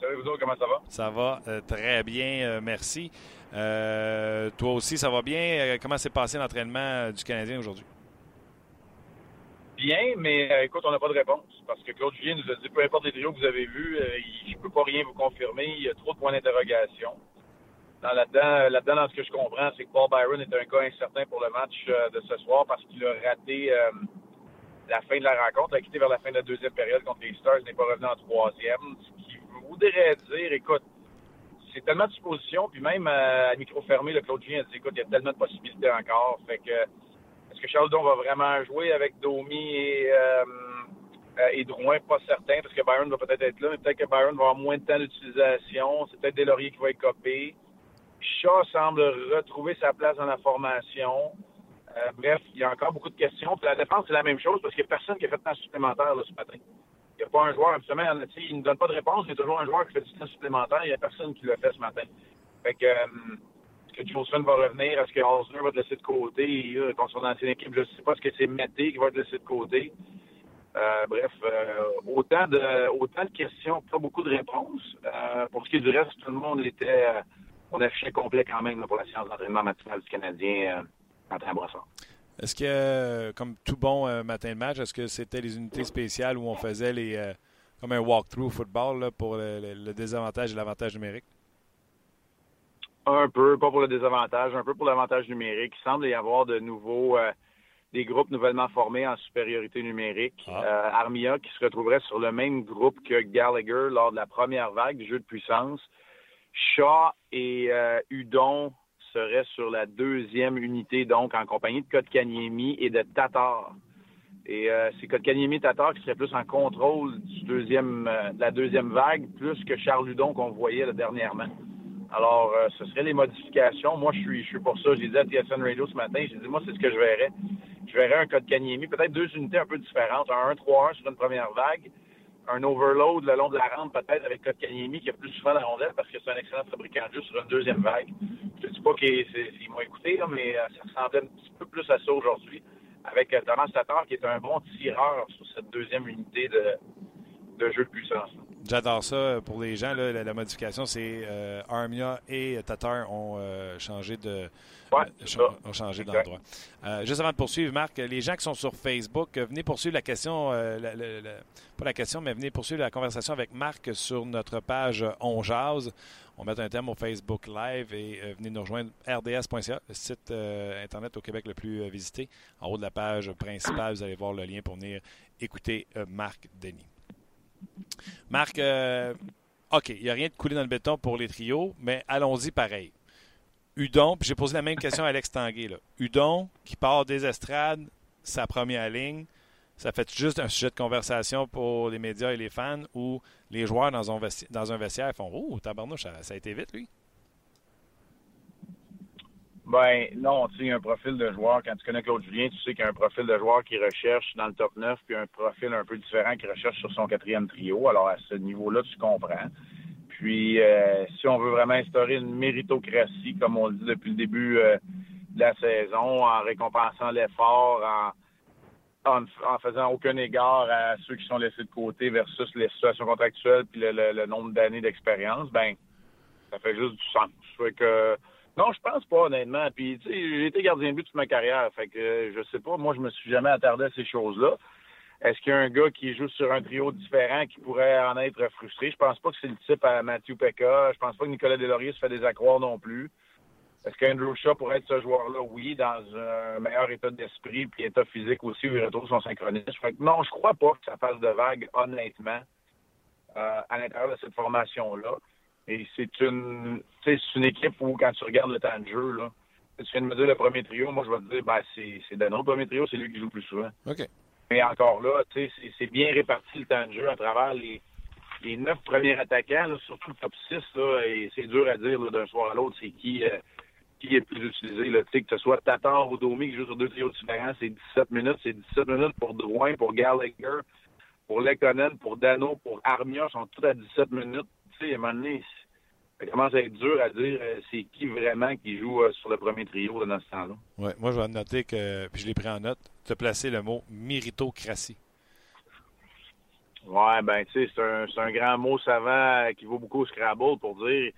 Salut vous autres, comment ça va? Ça va très bien, merci. toi aussi, ça va bien? comment s'est passé l'entraînement du Canadien aujourd'hui? Bien, mais euh, écoute, on n'a pas de réponse. Parce que Claude Julien nous a dit, peu importe les trios que vous avez vus, euh, je ne peux pas rien vous confirmer. Il y a trop de points d'interrogation. Là-dedans, là-dedans, dans ce que je comprends, c'est que Paul Byron est un cas incertain pour le match euh, de ce soir parce qu'il a raté la fin de la rencontre, a quitté vers la fin de la deuxième période contre les Stars, n'est pas revenu en troisième. Ce qui voudrait dire, écoute, c'est tellement de suppositions, puis même à micro fermé, le Claude Julien a dit, écoute, il y a tellement de possibilités encore. Fait que que Charles va vraiment jouer avec Domi et, euh, euh, Drouin? Pas certain, parce que Byron va peut-être être là, mais peut-être que Byron va avoir moins de temps d'utilisation. C'est peut-être Delaurier qui va être copé. Shaw semble retrouver sa place dans la formation. Euh, bref, il y a encore beaucoup de questions. Puis la défense, c'est la même chose parce qu'il n'y a personne qui a fait de temps supplémentaire ce matin. Il n'y a pas un joueur, absolument, il ne donne pas de réponse, il y a toujours un joueur qui fait du temps supplémentaire. Il n'y a personne qui l'a fait ce matin. Fait que, est-ce que Jolson va revenir? Est-ce que Osner va être laissé de côté? Dans son ancienne équipe, je ne sais pas. Est-ce que c'est Mété qui va être laissé de côté? Euh, bref, euh, autant de autant de questions, pas beaucoup de réponses. Euh, pour ce qui est du reste, tout le monde était on affichait complet quand même pour la séance d'entraînement matinale du Canadien en train Brossard. Est-ce que, comme tout bon matin de match, est-ce que c'était les unités spéciales où on faisait les comme un walkthrough football pour le désavantage et l'avantage numérique? Un peu, pas pour le désavantage, un peu pour l'avantage numérique. Il semble y avoir de nouveaux euh, des groupes nouvellement formés en supériorité numérique. Ah. Euh, Armia qui se retrouverait sur le même groupe que Gallagher lors de la première vague du jeu de puissance. Shaw et euh, Udon seraient sur la deuxième unité, donc en compagnie de Kotkaniemi et de Tatar. Et c'est Kotkaniemi et Tatar qui seraient plus en contrôle du deuxième, de la deuxième vague, plus que Charles Udon qu'on voyait dernièrement. Alors, euh, ce seraient les modifications. Moi, je suis, je suis pour ça. J'ai dit à TSN Radio ce matin, j'ai dit, moi, c'est ce que je verrais. Je verrais un code Kanyemi, peut-être deux unités un peu différentes. Un 1-3-1 sur une première vague, un overload le long de la rampe, peut-être avec code Kanyemi qui a plus souvent la rondelle parce que c'est un excellent fabricant de jeu sur une deuxième vague. Je ne dis pas qu'ils m'ont écouté, mais euh, ça ressemblait un petit peu plus à ça aujourd'hui avec euh, Thomas Tatar qui est un bon tireur sur cette deuxième unité de, de jeu de puissance. J'adore ça pour les gens. la, modification, c'est euh, Armia et Tatar ont euh, changé de ont changé d'endroit. Euh, juste avant de poursuivre, Marc, les gens qui sont sur Facebook, venez poursuivre la question, pas la question, mais venez poursuivre la conversation avec Marc sur notre page On. On met un thème au Facebook Live et venez nous rejoindre rds.ca, le site Internet au Québec le plus visité. En haut de la page principale, vous allez voir le lien pour venir écouter Marc Denis. Marc, euh, OK, il n'y a rien de coulé dans le béton pour les trios, mais allons-y pareil. Udon, puis j'ai posé la même question à Alex Tanguay. Udon, qui part des estrades, sa première ligne, ça fait juste un sujet de conversation pour les médias et les fans ou les joueurs dans un vestiaire, font Oh, tabarnouche, ça a été vite, lui? Ben non, tu sais, un profil de joueur, quand tu connais Claude Julien, tu sais qu'il y a un profil de joueur qui recherche dans le top 9, puis un profil un peu différent qui recherche sur son quatrième trio. Alors à ce niveau-là, tu comprends. Puis, si on veut vraiment instaurer une méritocratie, comme on le dit depuis le début de la saison, en récompensant l'effort, en, en, faisant aucun égard à ceux qui sont laissés de côté versus les situations contractuelles puis le, nombre d'années d'expérience, ben ça fait juste du sens. Fait que non, je pense pas, honnêtement. Puis, tu sais, j'ai été gardien de but toute ma carrière. Fait que, je sais pas, moi, je me suis jamais attardé à ces choses-là. Est-ce qu'il y a un gars qui joue sur un trio différent qui pourrait en être frustré? Je pense pas que c'est le type à Matthew Pekka. Je pense pas que Nicolas Delaurier se fait des accroires non plus. Est-ce qu'Andrew Shaw pourrait être ce joueur-là? Oui, dans un meilleur état d'esprit puis état physique aussi où il retrouve son synchronisme. Fait que non, je crois pas que ça fasse de vague, honnêtement, euh, à l'intérieur de cette formation-là. Et c'est une, c'est une équipe où, quand tu regardes le temps de jeu, là, tu viens de me dire le premier trio, moi, je vais te dire, ben, c'est, c'est Dano, le premier trio, c'est lui qui joue le plus souvent. OK. Mais encore là, tu sais, c'est, bien réparti le temps de jeu à travers les, les neuf premiers attaquants, surtout le top 6, là, et c'est dur à dire d'un soir à l'autre, c'est qui, euh, qui est plus utilisé. Là. Que ce soit Tatar ou Domi qui joue sur deux trios différents, c'est 17 minutes. C'est 17 minutes pour Drouin, pour Gallagher, pour Lekonen, pour Dano, pour Armia, sont tous à 17 minutes. Tu sais, à un moment donné, ça commence à être dur à dire euh, c'est qui vraiment qui joue euh, sur le premier trio dans ce temps-là. Oui, moi je vais noter que, puis je l'ai pris en note, tu as placé le mot méritocratie. Ouais, ben tu sais, c'est un, un, grand mot savant qui vaut beaucoup au Scrabble pour dire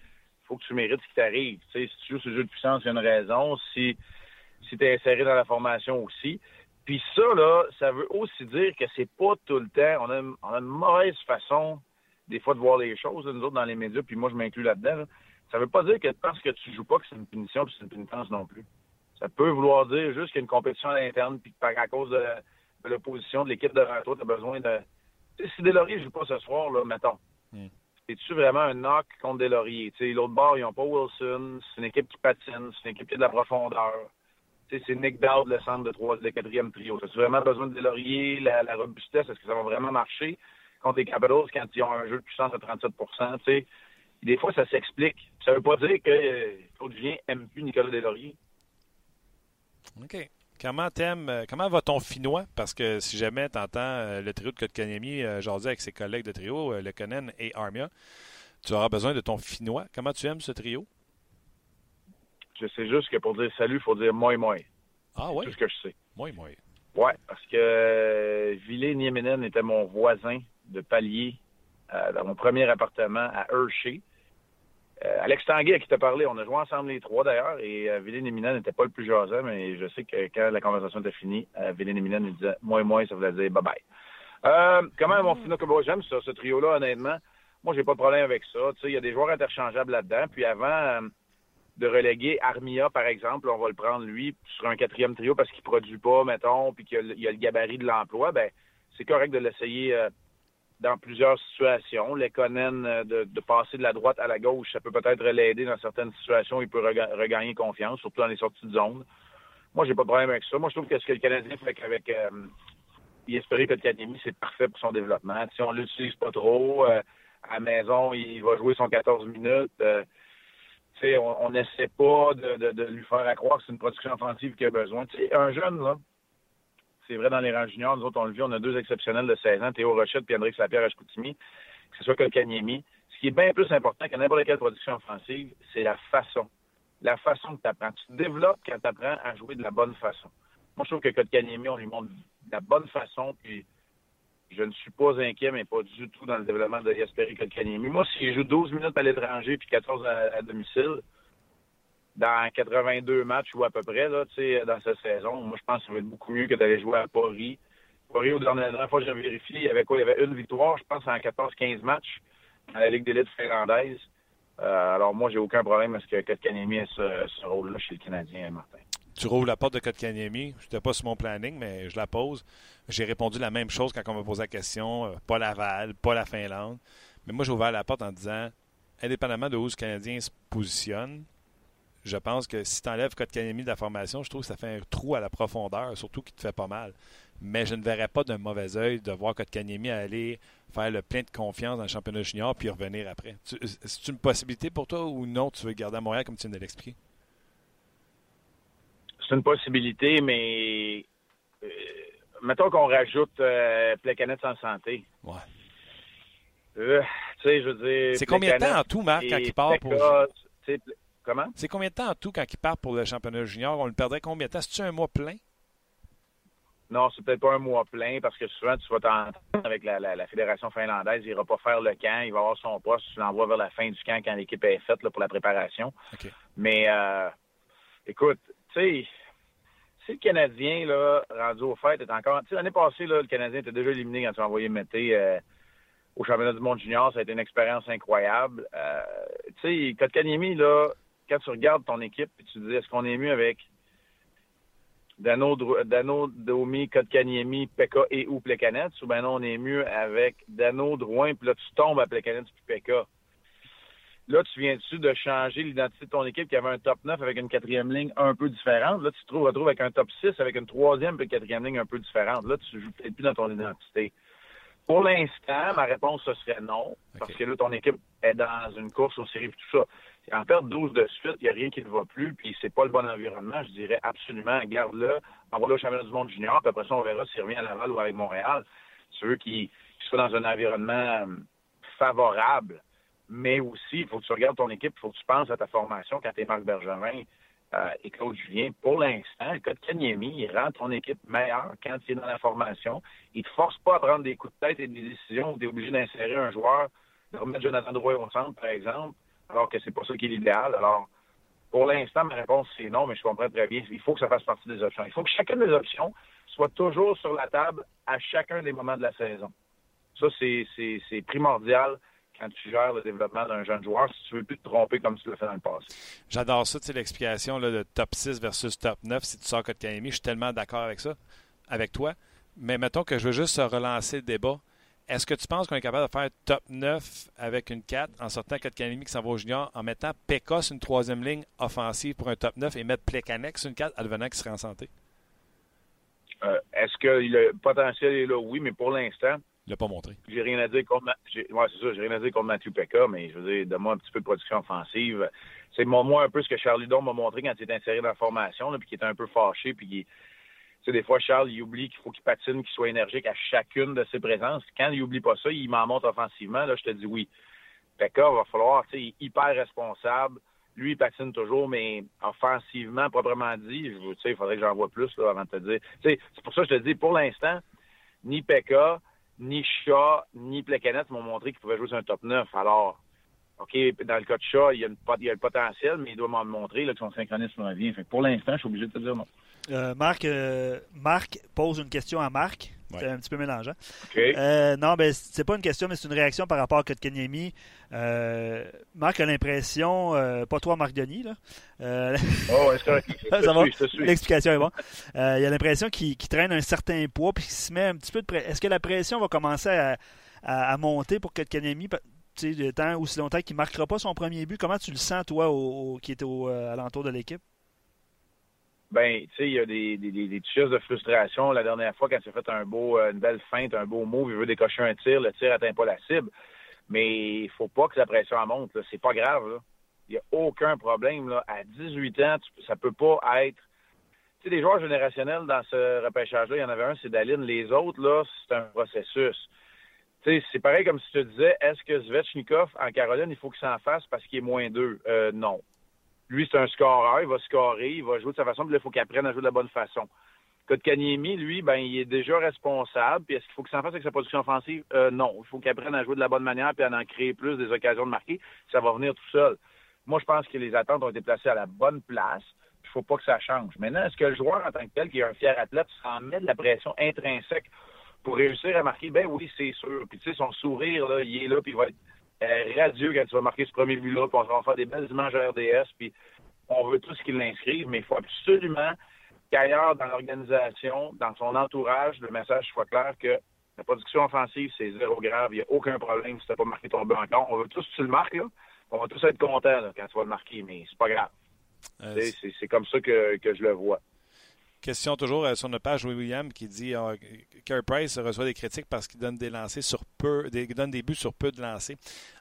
il faut que tu mérites ce qui t'arrive. Si tu joues ce jeu de puissance, il y a une raison. Si, si tu es inséré dans la formation aussi. Puis ça, là, ça veut aussi dire que c'est pas tout le temps. On a, on a une mauvaise façon des fois de voir les choses, nous autres, dans les médias, puis moi, je m'inclus là-dedans. Ça veut pas dire que parce que tu joues pas que c'est une punition, puis c'est une pénitence non plus. Ça peut vouloir dire juste qu'il y a une compétition à l'interne, puis que à cause de, l'opposition de l'équipe de toi, tu as besoin de. Tu sais, si Deslauriers ne joue pas ce soir, là, mettons. Hmm. C'est-tu vraiment un knock contre Deslauriers? L'autre bord, ils n'ont pas Wilson. C'est une équipe qui patine. C'est une équipe qui a de la profondeur. C'est Nick Dowd, le centre de trois, le quatrième trio. As-tu vraiment besoin de Deslauriers, la, la robustesse? Est-ce que ça va vraiment marcher? Contre les Capitals quand ils ont un jeu de puissance à 37 sais, Des fois, ça s'explique. Ça ne veut pas dire que euh, Claude Julien n'aime plus Nicolas Deslauriers. OK. Comment t'aimes, euh, comment va ton finnois? Parce que si jamais tu entends euh, le trio de Kotkaniemi euh, jaser avec ses collègues de trio, Le Lekonen et Armia, tu auras besoin de ton finnois. Comment tu aimes ce trio? Je sais juste que pour dire salut, il faut dire moi moi. Ah oui? C'est tout ce que je sais. Moi moi. Oui, parce que Ville Nieminen était mon voisin de palier euh, dans mon premier appartement à Hershey. Euh, Alex Tanguay, à qui t'a parlé, on a joué ensemble les trois d'ailleurs, et euh, n'était pas le plus jasant, mais je sais que quand la conversation était finie, euh, Villine nous disait moi et moi, ça voulait dire bye bye. Euh, comment mon finot j'aime ça, ce trio-là, honnêtement. Moi, j'ai pas de problème avec ça. Il y a des joueurs interchangeables là-dedans. Puis avant de reléguer Armia, par exemple, on va le prendre lui sur un quatrième trio parce qu'il produit pas, mettons, puis qu'il y, a le gabarit de l'emploi, ben c'est correct de l'essayer dans plusieurs situations. Les euh, de, de, passer de la droite à la gauche, ça peut peut-être l'aider dans certaines situations. Il peut regagner confiance, surtout dans les sorties de zone. Moi, j'ai pas de problème avec ça. Moi, je trouve que ce que le Canadien fait avec euh, Yesperi Petkaniemi, c'est parfait pour son développement. Si on l'utilise pas trop, euh, à la maison, il va jouer son 14 minutes. Euh, on n'essaie pas de, lui faire croire que c'est une production offensive qu'il a besoin. un jeune, là, c'est vrai dans les rangs juniors. Nous autres, on le vit, on a deux exceptionnels de 16 ans, Théo Rochette et André Lapierre à Chicoutimi, que ce soit Kanyemi. Ce qui est bien plus important que n'importe quelle production offensive, c'est la façon. La façon que tu apprends. Tu te développes quand tu apprends à jouer de la bonne façon. Moi, je trouve que Kotkaniemi, on lui montre de la bonne façon, puis je ne suis pas inquiet, mais pas du tout dans le développement de Yasperi Kotkaniemi. Moi, s'il joue 12 minutes à l'étranger puis 14 à domicile, dans 82 matchs ou à peu près là, dans cette saison. Moi, je pense que ça va être beaucoup mieux que d'aller jouer à Paris. Paris, au dernier, la dernière fois que j'ai vérifié, il y avait quoi? Il y avait une victoire, je pense, en 14-15 matchs dans la Ligue d'élite finlandaise. Euh, alors, moi, j'ai aucun problème à ce que Kotkaniemi ait ce, ce rôle-là chez le Canadien, Martin. Tu rouvres la porte de Kotkaniemi. Je n'étais pas sur mon planning, mais je la pose. J'ai répondu la même chose quand on m'a posé la question. Euh, pas Laval, pas la Finlande. Mais moi, j'ai ouvert la porte en disant, indépendamment de où le Canadien se positionne, je pense que si tu enlèves Kotkaniemi de la formation, je trouve que ça fait un trou à la profondeur, surtout qui te fait pas mal. Mais je ne verrais pas d'un mauvais œil de voir Kotkaniemi aller faire le plein de confiance dans le championnat junior puis revenir après. C'est une possibilité pour toi ou non, tu veux garder à Montréal comme tu viens de l'expliquer? C'est une possibilité, mais euh, mettons qu'on rajoute euh, Plecanet sans santé. Ouais. Euh, Tu sais, je veux dire. C'est combien de temps en tout, Marc, quand il part pour. Comment? C'est combien de temps en tout quand il part pour le championnat junior? On le perdrait combien de temps? C'est-tu un mois plein? Non, c'est peut-être pas un mois plein parce que souvent, tu vas t'entendre avec la, Fédération finlandaise. Il ira pas faire le camp. Il va avoir son poste. Tu l'envoies vers la fin du camp quand l'équipe est faite pour la préparation. Mais, euh, écoute, tu sais, si le Canadien, là, rendu au fait, est encore. Tu sais, l'année passée, là, le Canadien était déjà éliminé quand tu as envoyé Mété euh, au championnat du monde junior. Ça a été une expérience incroyable. Euh, tu sais, Kotkaniemi, là, quand tu regardes ton équipe et tu te dis, est-ce qu'on est mieux avec Dano, Dano Domi, Kotkaniemi, Pekka et ou Plekanec, ou ben non, on est mieux avec Dano, Drouin, puis là, tu tombes à Plekanec puis Pekka. Là, tu viens-tu de changer l'identité de ton équipe qui avait un top 9 avec une quatrième ligne un peu différente? Là, tu te retrouves avec un top 6 avec une troisième et une quatrième ligne un peu différente. Là, tu joues peut-être plus dans ton identité. Pour l'instant, ma réponse, ce serait non. Parce que là, ton équipe est dans une course aux séries et tout ça. En perdre 12 de suite, il n'y a rien qui ne va plus, puis c'est pas le bon environnement. Je dirais absolument, garde-le, envoie-le au championnat du monde junior, puis après ça, on verra s'il revient à Laval ou avec Montréal. Ceux qui, qui soient dans un environnement euh, favorable, mais aussi, il faut que tu regardes ton équipe, il faut que tu penses à ta formation quand tu es Marc Bergerin euh, et Claude Julien. Pour l'instant, le cas de Kanyemi, il rend ton équipe meilleure quand il est dans la formation. Il ne te force pas à prendre des coups de tête et des décisions où tu es obligé d'insérer un joueur, de remettre Jonathan Drouin au centre, par exemple alors que c'est pas ça qui est l'idéal. Alors, pour l'instant, ma réponse, c'est non, mais je comprends très bien. Il faut que ça fasse partie des options. Il faut que chacune des options soit toujours sur la table à chacun des moments de la saison. Ça, c'est primordial quand tu gères le développement d'un jeune joueur, si tu veux plus te tromper comme tu l'as fait dans le passé. J'adore ça, tu sais, l'explication de top 6 versus top 9, si tu sors Kotkaniemi, je suis tellement d'accord avec ça, avec toi. Mais mettons que je veux juste relancer le débat. Est-ce que tu penses qu'on est capable de faire top 9 avec une 4 en sortant 4 qui s'en va au junior en mettant Pekos une troisième ligne offensive pour un top 9 et mettre Plekanex une 4 advenant qui serait en santé? Euh, est-ce que le potentiel est là? Oui, mais pour l'instant. Il l'a pas montré. J'ai rien à dire contre, ouais, c'est ça, j'ai rien à dire contre Mathieu Pekka, mais je veux dire, donne-moi un petit peu de production offensive. C'est moi un peu ce que Charles Ludon m'a montré quand il était inséré dans la formation, puis qu'il était un peu fâché, puis sais, des fois, Charles, il oublie qu'il faut qu'il patine, qu'il soit énergique à chacune de ses présences. Quand il oublie pas ça, il m'en monte offensivement. Là, je te dis oui. Pekka va falloir, tu sais, hyper responsable. Lui, il patine toujours, mais offensivement, proprement dit, tu sais, il faudrait que j'en vois plus là, avant de te dire. Tu c'est pour ça que je te dis, pour l'instant, ni Pekka, ni Shaw, ni Plekanec m'ont montré qu'il pouvait jouer sur un top 9. Alors, OK, dans le cas de Shaw, il y a, le potentiel, mais il doit m'en montrer là, que son synchronisme revient. Fait pour l'instant, je suis obligé de te dire non. Euh, Marc, euh, Marc pose une question à Marc. C'est un petit peu mélangeant. Okay. Euh, non, ben, c'est pas une question, mais c'est une réaction par rapport à Kotkaniemi. Euh, Marc a l'impression, pas toi, Marc Denis, là. oh. L'explication est bonne. il a l'impression qu'il traîne un certain poids, puis qu'il se met un petit peu de pression. Est-ce que la pression va commencer à, à, monter pour Kotkaniemi? Sais, temps aussi longtemps qu'il ne marquera pas son premier but? Comment tu le sens, toi, au, qui est au, à l'entour de l'équipe? Ben, tu sais, il y a des, des, des, de frustration. La dernière fois, quand tu as fait un beau, euh, une belle feinte, un beau move, il veut décocher un tir, le tir n'atteint pas la cible. Mais il faut pas que la pression en monte. C'est pas grave. Il n'y a aucun problème. À 18 ans, tu, ça peut pas être. Tu sais, des joueurs générationnels dans ce repêchage-là, il y en avait un, c'est Daline. Les autres, là, c'est un processus. Tu sais, c'est pareil comme si tu te disais, est-ce que Svechnikov, en Caroline, il faut qu'il s'en fasse parce qu'il est moins deux? Euh, non. Lui, c'est un scoreur, il va scorer, il va jouer de sa façon, puis il faut qu'il apprenne à jouer de la bonne façon. Kotkaniemi, lui, ben, il est déjà responsable. Puis est-ce qu'il faut qu'il s'en fasse avec sa production offensive? Euh, non. Il faut qu'il apprenne à jouer de la bonne manière puis à en créer plus des occasions de marquer. Ça va venir tout seul. Moi, je pense que les attentes ont été placées à la bonne place. Il faut pas que ça change. Maintenant, est-ce que le joueur en tant que tel, qui est un fier athlète, s'en met de la pression intrinsèque pour réussir à marquer? Ben oui, c'est sûr. Puis tu sais, son sourire, là, il est là, puis il va être radieux quand tu vas marquer ce premier but-là, puis on va faire des belles images à RDS, puis on veut tous qu'il l'inscrive, mais il faut absolument qu'ailleurs dans l'organisation, dans son entourage, le message soit clair que la production offensive, c'est zéro grave, il n'y a aucun problème si tu n'as pas marqué ton but encore. On veut tous que tu le marques, là. On va tous être contents quand tu vas le marquer, mais c'est pas grave. Euh, c'est comme ça que je le vois. Question toujours euh, sur notre page William qui dit euh, Carey Price reçoit des critiques parce qu'il donne des lancers sur peu, des, donne des buts sur peu de lancers.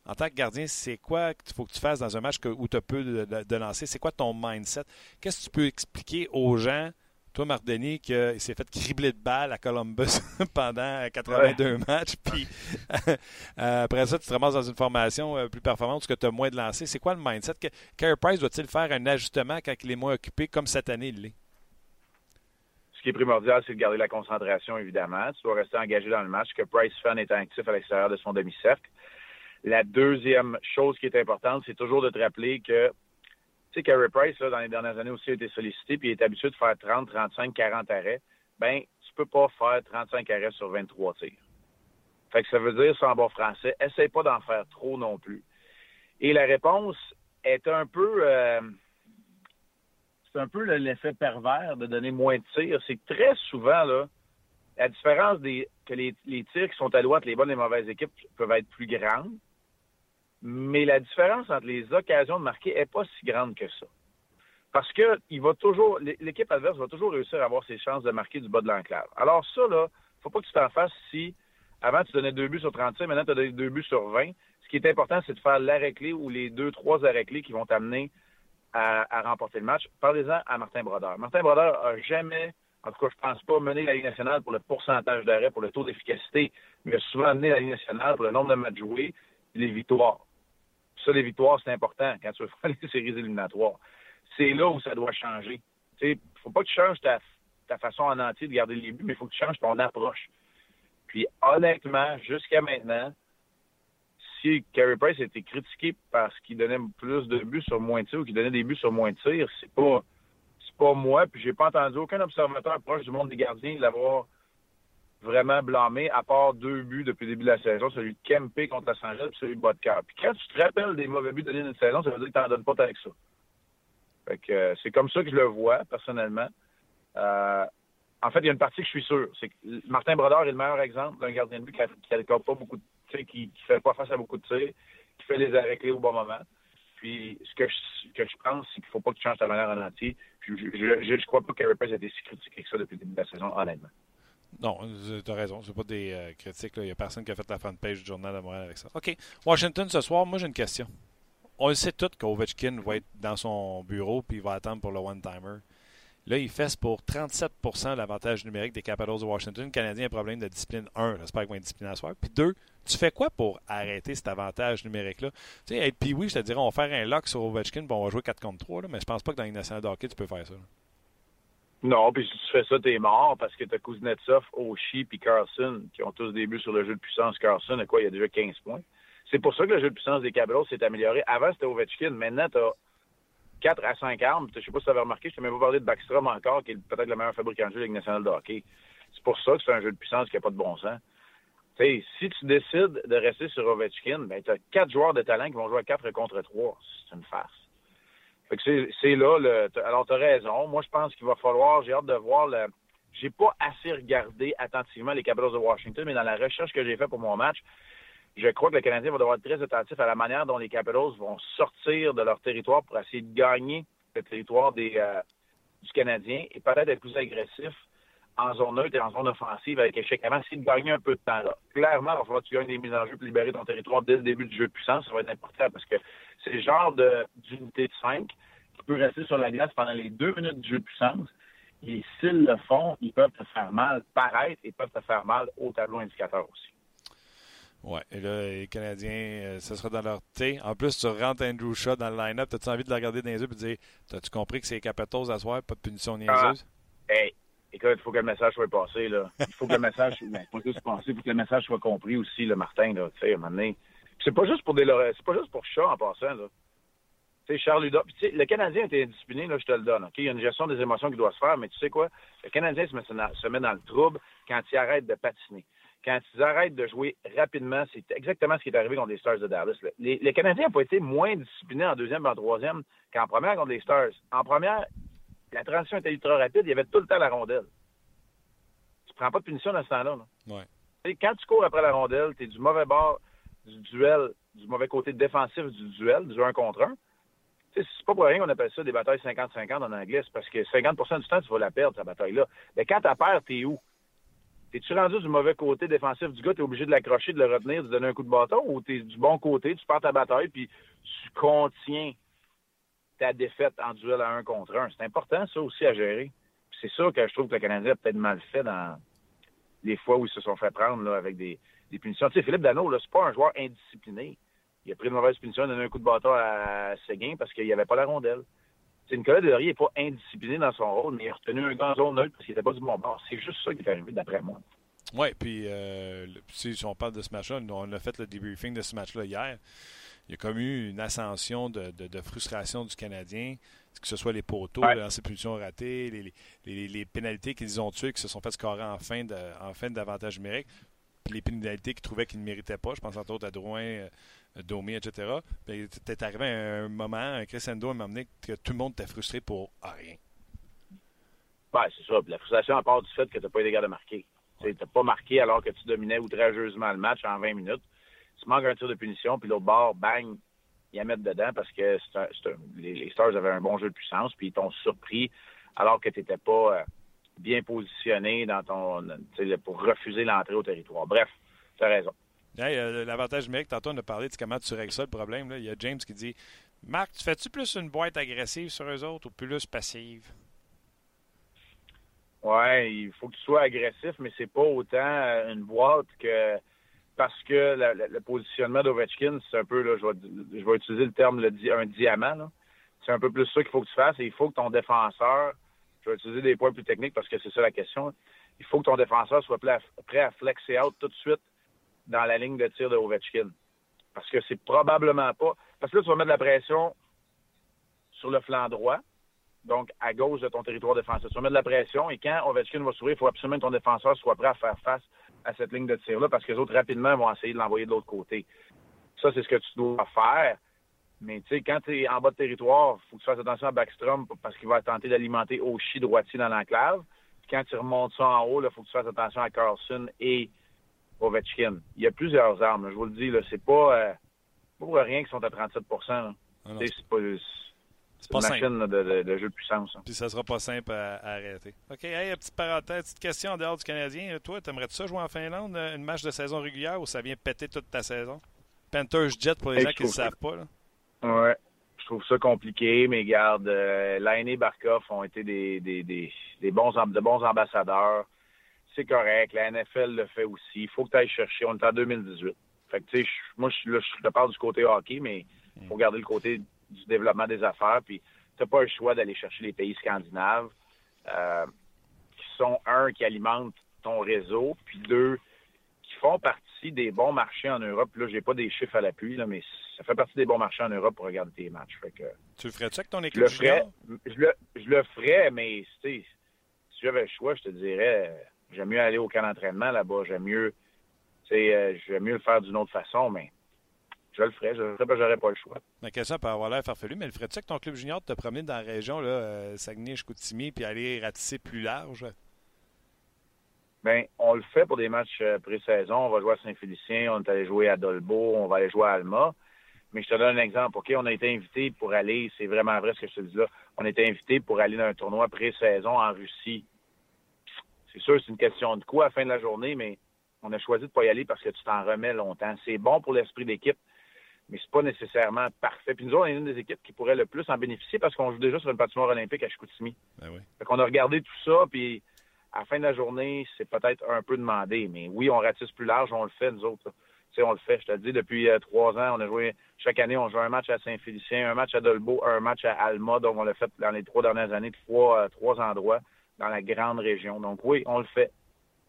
En tant que gardien, c'est quoi qu'il faut que tu fasses dans un match où tu as peu de, de, lancers? C'est quoi ton mindset? Qu'est-ce que tu peux expliquer aux gens Toi, Mardini, qui s'est fait cribler de balles à Columbus pendant 82 matchs, puis après ça, tu te ramasses dans une formation plus performante parce que tu as moins de lancers. C'est quoi le mindset? Carey Price doit-il faire un ajustement quand il est moins occupé, comme cette année il l'est? Ce qui est primordial, c'est de garder la concentration, évidemment. Tu dois rester engagé dans le match, que Price fan est actif à l'extérieur de son demi-cercle. La deuxième chose qui est importante, c'est toujours de te rappeler que, tu sais, Carey Price, là, dans les dernières années aussi, a été sollicité, puis il est habitué de faire 30, 35, 40 arrêts. Ben, tu peux pas faire 35 arrêts sur 23 tirs. Fait que ça veut dire, en bon français, essaye pas d'en faire trop non plus. Et la réponse est un peu... Euh, c'est un peu l'effet pervers de donner moins de tirs. C'est très souvent, là, la différence des que les, les tirs qui sont à droite, les bonnes et les mauvaises équipes peuvent être plus grandes mais la différence entre les occasions de marquer n'est pas si grande que ça. Parce que il va toujours, l'équipe adverse va toujours réussir à avoir ses chances de marquer du bas de l'enclave. Alors ça, là, faut pas que tu t'en fasses si avant tu donnais deux buts sur 35, maintenant tu as donné deux buts sur 20. Ce qui est important, c'est de faire l'arrêt clé ou les deux, trois arrêts clés qui vont t'amener à, remporter le match. Parlez-en à Martin Brodeur. Martin Brodeur a jamais, en tout cas, je pense pas, mené la Ligue nationale pour le pourcentage d'arrêt, pour le taux d'efficacité, mais a souvent mené la Ligue nationale pour le nombre de matchs joués et les victoires. Ça, les victoires, c'est important quand tu veux faire les séries éliminatoires. C'est là où ça doit changer. Il ne faut pas que tu changes ta, façon en entier de garder les buts, mais il faut que tu changes ton approche. Puis honnêtement, jusqu'à maintenant, si Carey Price a été critiqué parce qu'il donnait plus de buts sur moins de tirs ou qu'il donnait des buts sur moins de tirs, c'est pas c'est pas moi, puis j'ai pas entendu aucun observateur proche du monde des gardiens l'avoir vraiment blâmé, à part deux buts depuis le début de la saison, celui de Kempe contre la Saint-Gilles et celui de Bodker. Puis quand tu te rappelles des mauvais buts donnés d'une saison, ça veut dire que tu n'en donnes pas avec ça. Fait que euh, c'est comme ça que je le vois, personnellement. Euh, en fait, il y a une partie que je suis sûr. C'est que Martin Brodeur est le meilleur exemple d'un gardien de but qui ne pas beaucoup de qui ne fait pas face à beaucoup de tirs, qui fait les arrêts clés au bon moment. Puis ce que je, pense, c'est qu'il ne faut pas que tu changes ta manière en entier. Puis je ne crois pas que Carey Price a été si critiqué que ça depuis le début de la saison, honnêtement. Non, tu as raison. C'est pas des euh, critiques. Il n'y a personne qui a fait la fanpage du Journal de Montréal avec ça. OK. Washington, ce soir, moi, j'ai une question. On le sait tout qu'Ovechkin va être dans son bureau puis il va attendre pour le one-timer. Là, il fesse pour 37% l'avantage numérique des Capitals de Washington. Le Canadien a un problème de discipline. Un, j'espère qu'il va être discipliné à soir. Puis deux, tu fais quoi pour arrêter cet avantage numérique-là? Tu sais, être puis oui, je te dirais, on va faire un lock sur Ovechkin puis on va jouer 4 contre 3, mais je pense pas que dans une nationale de hockey, tu peux faire ça. Non, puis si tu fais ça, t'es mort parce que t'as Kuznetsov, Oshie puis Carlson qui ont tous des buts sur le jeu de puissance. Carlson, a quoi, il y a déjà 15 points. C'est pour ça que le jeu de puissance des Capitals s'est amélioré. Avant, c'était Ovechkin. Maintenant, t'as 4 à 5 armes. Je sais pas si tu avais remarqué, je t'ai même pas parlé de Backstrom encore, qui est peut-être le meilleur fabricant de jeu de Ligue nationale de hockey. C'est pour ça que c'est un jeu de puissance qui n'a pas de bon sens. si tu décides de rester sur Ovechkin, ben, tu as quatre joueurs de talent qui vont jouer à 4 contre 3. C'est une farce c'est là, le, alors tu as raison. Moi, je pense qu'il va falloir, j'ai hâte de voir le. J'ai pas assez regardé attentivement les Capitals de Washington, mais dans la recherche que j'ai faite pour mon match, je crois que le Canadien va devoir être très attentif à la manière dont les Capitals vont sortir de leur territoire pour essayer de gagner le territoire des, euh, du Canadien et peut-être être plus agressif en zone neutre et en zone offensive avec échec avant, essayer de gagner un peu de temps là. Clairement, il va falloir que tu gagnes des mises en jeu pour libérer ton territoire dès le début du jeu de puissance. Ça va être important parce que c'est le genre d'unité de, 5 qui peut rester sur la glace pendant les deux minutes du jeu de puissance. Et s'ils le font, ils peuvent te faire mal paraître et peuvent te faire mal au tableau indicateur aussi. Oui, et là, les Canadiens, euh, ce sera dans leur thé. En plus, tu rentres Andrew Shaw dans le line-up. As-tu envie de le regarder dans les yeux et de dire As-tu compris que c'est Capitals à soir, pas de punition niaiseuse? Ah, hey, Écoute, il faut que le message soit passé. Là. Il faut que le message, ben, pas juste passé, il faut que le message soit compris aussi, le Martin. Là, à un moment donné, c'est pas juste pour des c'est pas juste pour chat en passant. Là. sais, Charles. Puis, le Canadien été indiscipliné, là, je te le donne. Il y a une gestion des émotions qui doit se faire, mais tu sais quoi? Le Canadien se met dans le trouble quand il arrête de patiner. Quand ils arrêtent de jouer rapidement, c'est exactement ce qui est arrivé contre les Stars de Dallas. Les, les Canadiens n'ont pas été moins disciplinés en deuxième et en troisième qu'en première contre les Stars. En première, la transition était ultra rapide, il y avait tout le temps la rondelle. Tu prends pas de punition dans ce temps-là. Ouais. Quand tu cours après la rondelle, tu es du mauvais bord du duel, du mauvais côté défensif du duel, du 1 contre 1. C'est pas pour rien qu'on appelle ça des batailles 50-50 en anglais, parce que 50% du temps, tu vas la perdre, cette bataille-là. Mais quand tu perds, t'es où? T'es-tu rendu du mauvais côté défensif du gars, t'es obligé de l'accrocher, de le retenir, de donner un coup de bâton, ou t'es du bon côté, tu perds ta bataille, puis tu contiens ta défaite en duel à un contre un? C'est important, ça aussi, à gérer. c'est sûr que je trouve que le Canadien a peut-être mal fait dans les fois où ils se sont fait prendre là, avec des, punitions. Tu sais, Philippe Dano, c'est pas un joueur indiscipliné. Il a pris une mauvaise punition, il a donné un coup de bâton à Séguin parce qu'il n'y avait pas la rondelle. C'est Nicolas Delorier n'est pas indiscipliné dans son rôle, mais il a retenu un gars en zone neutre parce qu'il n'était pas du bon bord. C'est juste ça qui est arrivé, d'après moi. Oui, puis euh, si on parle de ce match-là, on a fait le debriefing de ce match-là hier. Il y a comme eu une ascension de, de, frustration du Canadien, que ce soit les poteaux, ouais. ces punitions ratées, les, les, les pénalités qu'ils ont tuées, qui se sont fait scorer en fin, de, en fin d'avantage numérique, puis les pénalités qu'ils trouvaient qu'ils ne méritaient pas. Je pense entre autres à Drouin, euh, Domi, etc. Puis t'es arrivé à un moment, un crescendo, à un moment donné, que tout le monde était frustré pour rien. Oui, c'est ça. la frustration à part du fait que tu n'as pas été de marquer. Tu n'as pas marqué alors que tu dominais outrageusement le match en 20 minutes. Tu manques un tir de punition, puis l'autre bord, bang, ils la mettent dedans parce que les, Stars avaient un bon jeu de puissance, puis ils t'ont surpris alors que tu n'étais pas euh, bien positionné dans ton pour refuser l'entrée au territoire. Bref, tu as raison. Euh, l'avantage numérique, tantôt on a parlé de comment tu règles ça le problème. Il y a James qui dit Marc, tu fais-tu plus une boîte agressive sur eux autres ou plus passive? Ouais, il faut que tu sois agressif, mais c'est pas autant euh, une boîte que parce que le positionnement d'Ovechkin, c'est un peu, je vais, utiliser le terme un diamant. C'est un peu plus ça qu'il faut que tu fasses et il faut que ton défenseur, je vais utiliser des points plus techniques parce que c'est ça la question, il faut que ton défenseur soit prêt à flexer out tout de suite dans la ligne de tir de Ovechkin. Parce que c'est probablement pas. Parce que là, tu vas mettre de la pression sur le flanc droit, donc à gauche de ton territoire défensif. Tu vas mettre de la pression et quand Ovechkin va sourire, il faut absolument que ton défenseur soit prêt à faire face à cette ligne de tir-là parce que les autres rapidement vont essayer de l'envoyer de l'autre côté. Ça, c'est ce que tu dois faire. Mais tu sais, quand tu es en bas de territoire, il faut que tu fasses attention à Backstrom parce qu'il va tenter d'alimenter Oshie droitier dans l'enclave. Quand tu remontes ça en haut, il faut que tu fasses attention à Carlson et Ovechkin. Il y a plusieurs armes. Je vous le dis, là, c'est pas, euh, pour rien qu'ils sont à 37 ah C'est pas, une machine de, jeu de puissance. Puis ça sera pas simple à, arrêter. OK, hey, petite parenthèse, petite question en dehors du Canadien. Toi, t'aimerais-tu ça jouer en Finlande, euh, une match de saison régulière ou ça vient péter toute ta saison? Panthers Jet pour les gens qui ne savent pas. Là. Ouais. Je trouve ça compliqué, mais garde, euh, et Barkov ont été des, des, des, des bons, de bons ambassadeurs c'est correct. La NFL le fait aussi. Il faut que tu ailles chercher. On est en 2018. Fait que, tu sais, moi, je, te parle du côté hockey, mais il faut garder le côté du développement des affaires. Puis, tu n'as pas le choix d'aller chercher les pays scandinaves, euh, qui sont, un, qui alimentent ton réseau, puis deux, qui font partie des bons marchés en Europe. Là, j'ai pas des chiffres à l'appui, là, mais ça fait partie des bons marchés en Europe pour regarder tes matchs. Fait que, tu le ferais-tu avec ton équipe? Je le je le, je le ferais, mais si j'avais le choix, je te dirais J'aime mieux aller au camp d'entraînement là-bas. J'aime mieux, euh, j'aime mieux le faire d'une autre façon, mais je le ferais. Je le ferais, j'aurais pas le choix. La question peut avoir l'air farfelu, mais le ferais-tu que ton club junior te promener dans la région, là, euh, Saguenay, puis aller ratisser plus large? Bien, on le fait pour des matchs euh, pré-saison. On va jouer à Saint-Félicien, on est allé jouer à Dolbeau, on va aller jouer à Alma. Mais je te donne un exemple. OK, on a été invité pour aller, c'est vraiment vrai ce que je te dis là, on a été invité pour aller dans un tournoi pré-saison en Russie. C'est sûr, c'est une question de quoi à la fin de la journée, mais on a choisi de ne pas y aller parce que tu t'en remets longtemps. C'est bon pour l'esprit d'équipe, mais c'est pas nécessairement parfait. Puis nous autres, on est une des équipes qui pourrait le plus en bénéficier parce qu'on joue déjà sur une patinoire olympique à Chicoutimi. Ben oui. Fait qu'on a regardé tout ça, puis à la fin de la journée, c'est peut-être un peu demandé, mais oui, on ratisse plus large, on le fait, nous autres. Tu sais, on le fait. Je te dis, depuis euh, trois ans, on a joué, chaque année, on joue un match à Saint-Félicien, un match à Dolbeau, un match à Alma, donc on l'a fait dans les trois dernières années, trois, euh, trois endroits dans la grande région. Donc oui, on le fait.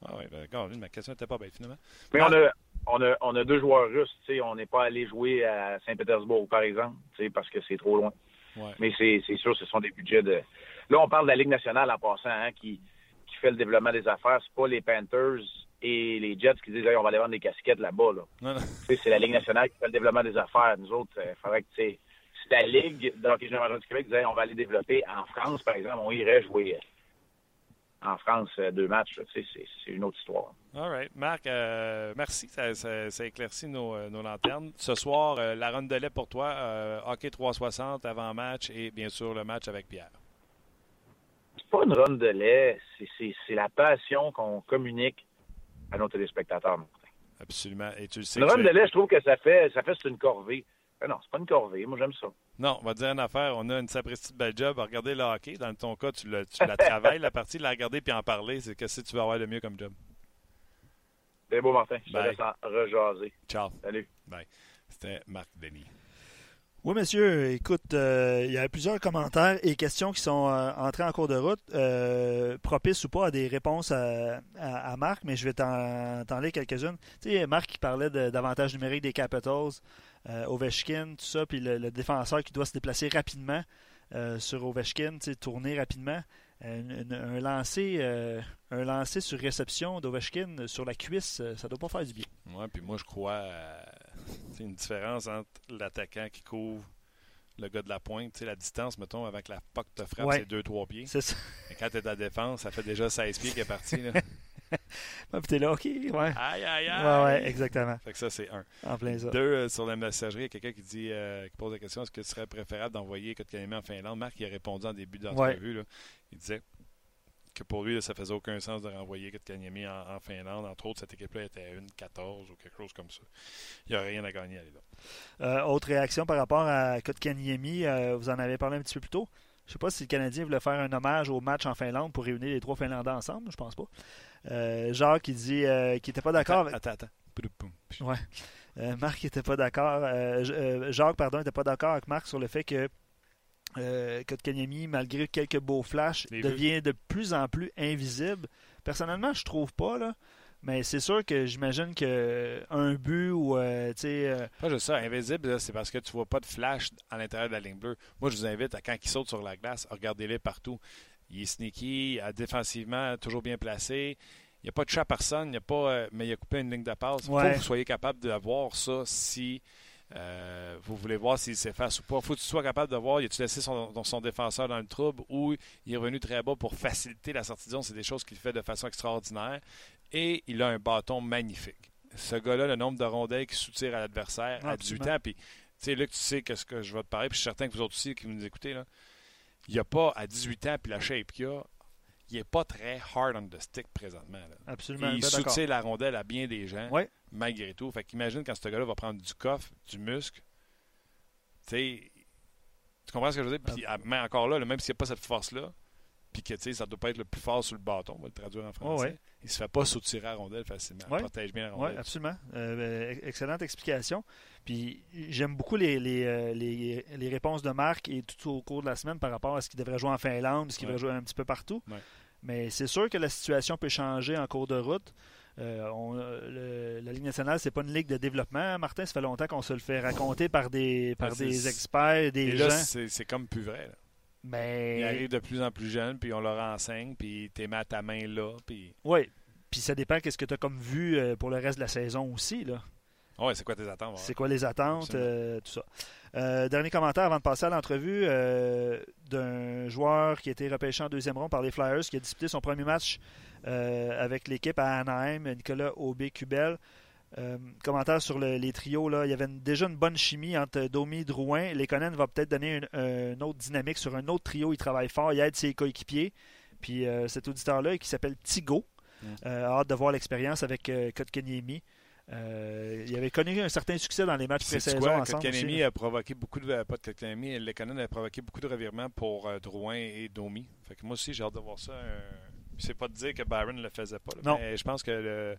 Ah oui, d'accord. Ma question n'était pas belle, finalement. Mais on a, on a, on a deux joueurs russes. On n'est pas allé jouer à Saint-Pétersbourg, par exemple, parce que c'est trop loin. Mais c'est sûr, ce sont des budgets de. Là, on parle de la Ligue nationale en passant, hein, qui, qui fait le développement des affaires. C'est pas les Panthers et les Jets qui disent on va aller vendre des casquettes là-bas. Là. C'est la Ligue nationale qui fait le développement des affaires. Nous autres, il euh, faudrait que c'est la Ligue de hockey général du Québec disait on va aller développer en France, par exemple, on irait jouer en France euh, deux matchs. C'est une autre histoire. All right. Marc, euh, merci. Ça, ça, éclaircit nos, euh, nos, lanternes. Ce soir, la ronde de lait pour toi, hockey 360 avant-match et bien sûr le match avec Pierre. C'est pas une ronde de lait, c'est la passion qu'on communique à nos téléspectateurs, Absolument. Et tu sais une ronde de lait, je trouve que ça fait, ça fait c'est une corvée. Non, c'est pas une corvée. Moi, j'aime ça. Non, on va dire une affaire. On a une sapristi de belle job à regarder le hockey. Dans ton cas, tu, le, tu la travailles, la partie, la regarder puis en parler. C'est que si tu vas avoir le mieux comme job? C'est beau, Martin. Je te laisse en rejaser. Ciao. Salut. Bye. C'était Marc Denis. Oui, monsieur. Écoute, euh, il y a plusieurs commentaires et questions qui sont euh, entrés en cours de route, euh, propices ou pas à des réponses à, Marc, mais je vais t'en t'en quelques-unes. Tu sais, Marc qui parlait de- d'avantages numériques des Capitals, euh, Ovechkin, tout ça, puis le, défenseur qui doit se déplacer rapidement sur Ovechkin, tourner rapidement. Euh, une- un, lancer, euh, un lancer sur réception d'Ovechkin sur la cuisse, euh, ça doit pas faire du bien. Ouais, puis moi, je crois à c'est une différence entre l'attaquant qui couvre le gars de la pointe. Tu sais, la distance, mettons, avec la puck te frappe, Ouais. c'est 2-3 pieds. C'est ça. Et quand tu es à la défense, ça fait déjà 16 pieds qui est parti. Là. T'es là, OK, ouais. Aïe, aïe, aïe! Ouais, ouais, exactement. Fait que ça, c'est un. En plein ça. Deux, euh, sur la messagerie, il y a quelqu'un qui dit, euh, qui pose la question est-ce que ce serait préférable d'envoyer Kotkaniemi en Finlande? Marc, il a répondu en début d'entrevue. là. Il disait que pour lui, là, ça faisait aucun sens de renvoyer Kotkaniemi en, en Finlande. Entre autres, cette équipe-là était à une 14 ou quelque chose comme ça. Il n'y a rien à gagner à aller là. Euh, autre réaction par rapport à Kotkaniemi, euh, vous en avez parlé un petit peu plus tôt. Je sais pas si le Canadien voulait faire un hommage au match en Finlande pour réunir les trois Finlandais ensemble, je pense pas. Euh, Jacques qui dit euh, qu'il n'était pas d'accord avec... Attends, attends. Ouais. Euh, Marc n'était pas d'accord. euh, Jacques, pardon, n'était pas d'accord avec Marc sur le fait que euh, Kotkaniemi, malgré quelques beaux flashs, Les devient de plus en plus invisible. Personnellement, je trouve pas là. Mais c'est sûr que j'imagine que un but ou euh, tu sais euh, je sais, invisible, c'est parce que tu vois pas de flash à l'intérieur de la ligne bleue. Moi, je vous invite à quand il saute sur la glace, regardez-les partout. Il est sneaky, défensivement, toujours bien placé. Il n'y a pas de chat à personne, il a pas, euh, mais il a coupé une ligne de passe. Il faut que vous soyez capable de voir ça si euh, vous voulez voir s'il s'efface ou pas. Il faut que tu sois capable de voir, il a-tu laissé son, son défenseur dans le trouble ou il est revenu très bas pour faciliter la sortie de zone. C'est des choses qu'il fait de façon extraordinaire. Et il a un bâton magnifique. Ce gars-là, le nombre de rondelles qu'il soutire à l'adversaire à 18 Absolument. ans, puis tu sais, là, tu sais que ce que je vais te parler, puis je suis certain que vous autres aussi qui nous écoutez, là, il n'y a pas à 18 ans, puis la shape qu'il a, il n'est pas très hard on the stick présentement. là. absolument il soutient la rondelle à bien des gens, Ouais. malgré tout. Fait qu'imagine quand ce gars-là va prendre du coffre, du muscle, tu sais, tu comprends ce que je veux dire? Puis, Ah. à- mais encore là, là, même s'il n'y a pas cette force-là, puis que ça doit pas être le plus fort sur le bâton, on va le traduire en français. ouais. Il se fait pas soutirer la rondelle facilement. Ouais. Il protège bien la Oui, rondelle. absolument. Euh, ben, excellente explication. Puis j'aime beaucoup les, les, euh, les, les réponses de Marc et tout au cours de la semaine par rapport à ce qu'il devrait jouer en Finlande, ce qu'il Ouais. devrait jouer un petit peu partout. Mais c'est sûr que la situation peut changer en cours de route. Euh, on- le- la Ligue nationale, c'est pas une ligue de développement. Martin, ça fait longtemps qu'on se le fait raconter par des, par c'est- des experts, des Et gens. c'est c'est comme plus vrai. là. Mais Ils arrivent de plus en plus jeunes, puis on leur enseigne, puis t'es mis à ta main là, puis... oui. Puis ça dépend qu'est-ce que tu as comme vue euh, pour le reste de la saison aussi. Là. Ouais, c'est quoi tes attentes? C'est quoi les attentes, euh, tout ça. Euh, dernier commentaire avant de passer à l'entrevue euh, d'un joueur qui a été repêché en deuxième ronde par les Flyers, qui a disputé son premier match avec l'équipe à Anaheim, Nicolas Aubé-Cubel. Euh, commentaire sur le- les trios. Là. Il y avait une- déjà une bonne chimie entre Domi et Drouin. Lekonen va peut-être donner une, une autre dynamique sur un autre trio. Il travaille fort, il aide ses coéquipiers. Puis euh, cet auditeur-là, qui s'appelle Tigo, Mm. euh, a hâte de voir l'expérience avec euh, Kotkaniemi. Euh, il avait connu un certain succès dans les matchs pré-saison ensemble. Kotkaniemi a provoqué beaucoup de... Pas de Kotkaniemi, Lekonen a provoqué beaucoup de revirements pour euh, Drouin et Domi. Fait que moi aussi, j'ai hâte de voir ça. euh, C'est pas de dire que Byron ne le faisait pas, là, Non. mais je pense que le...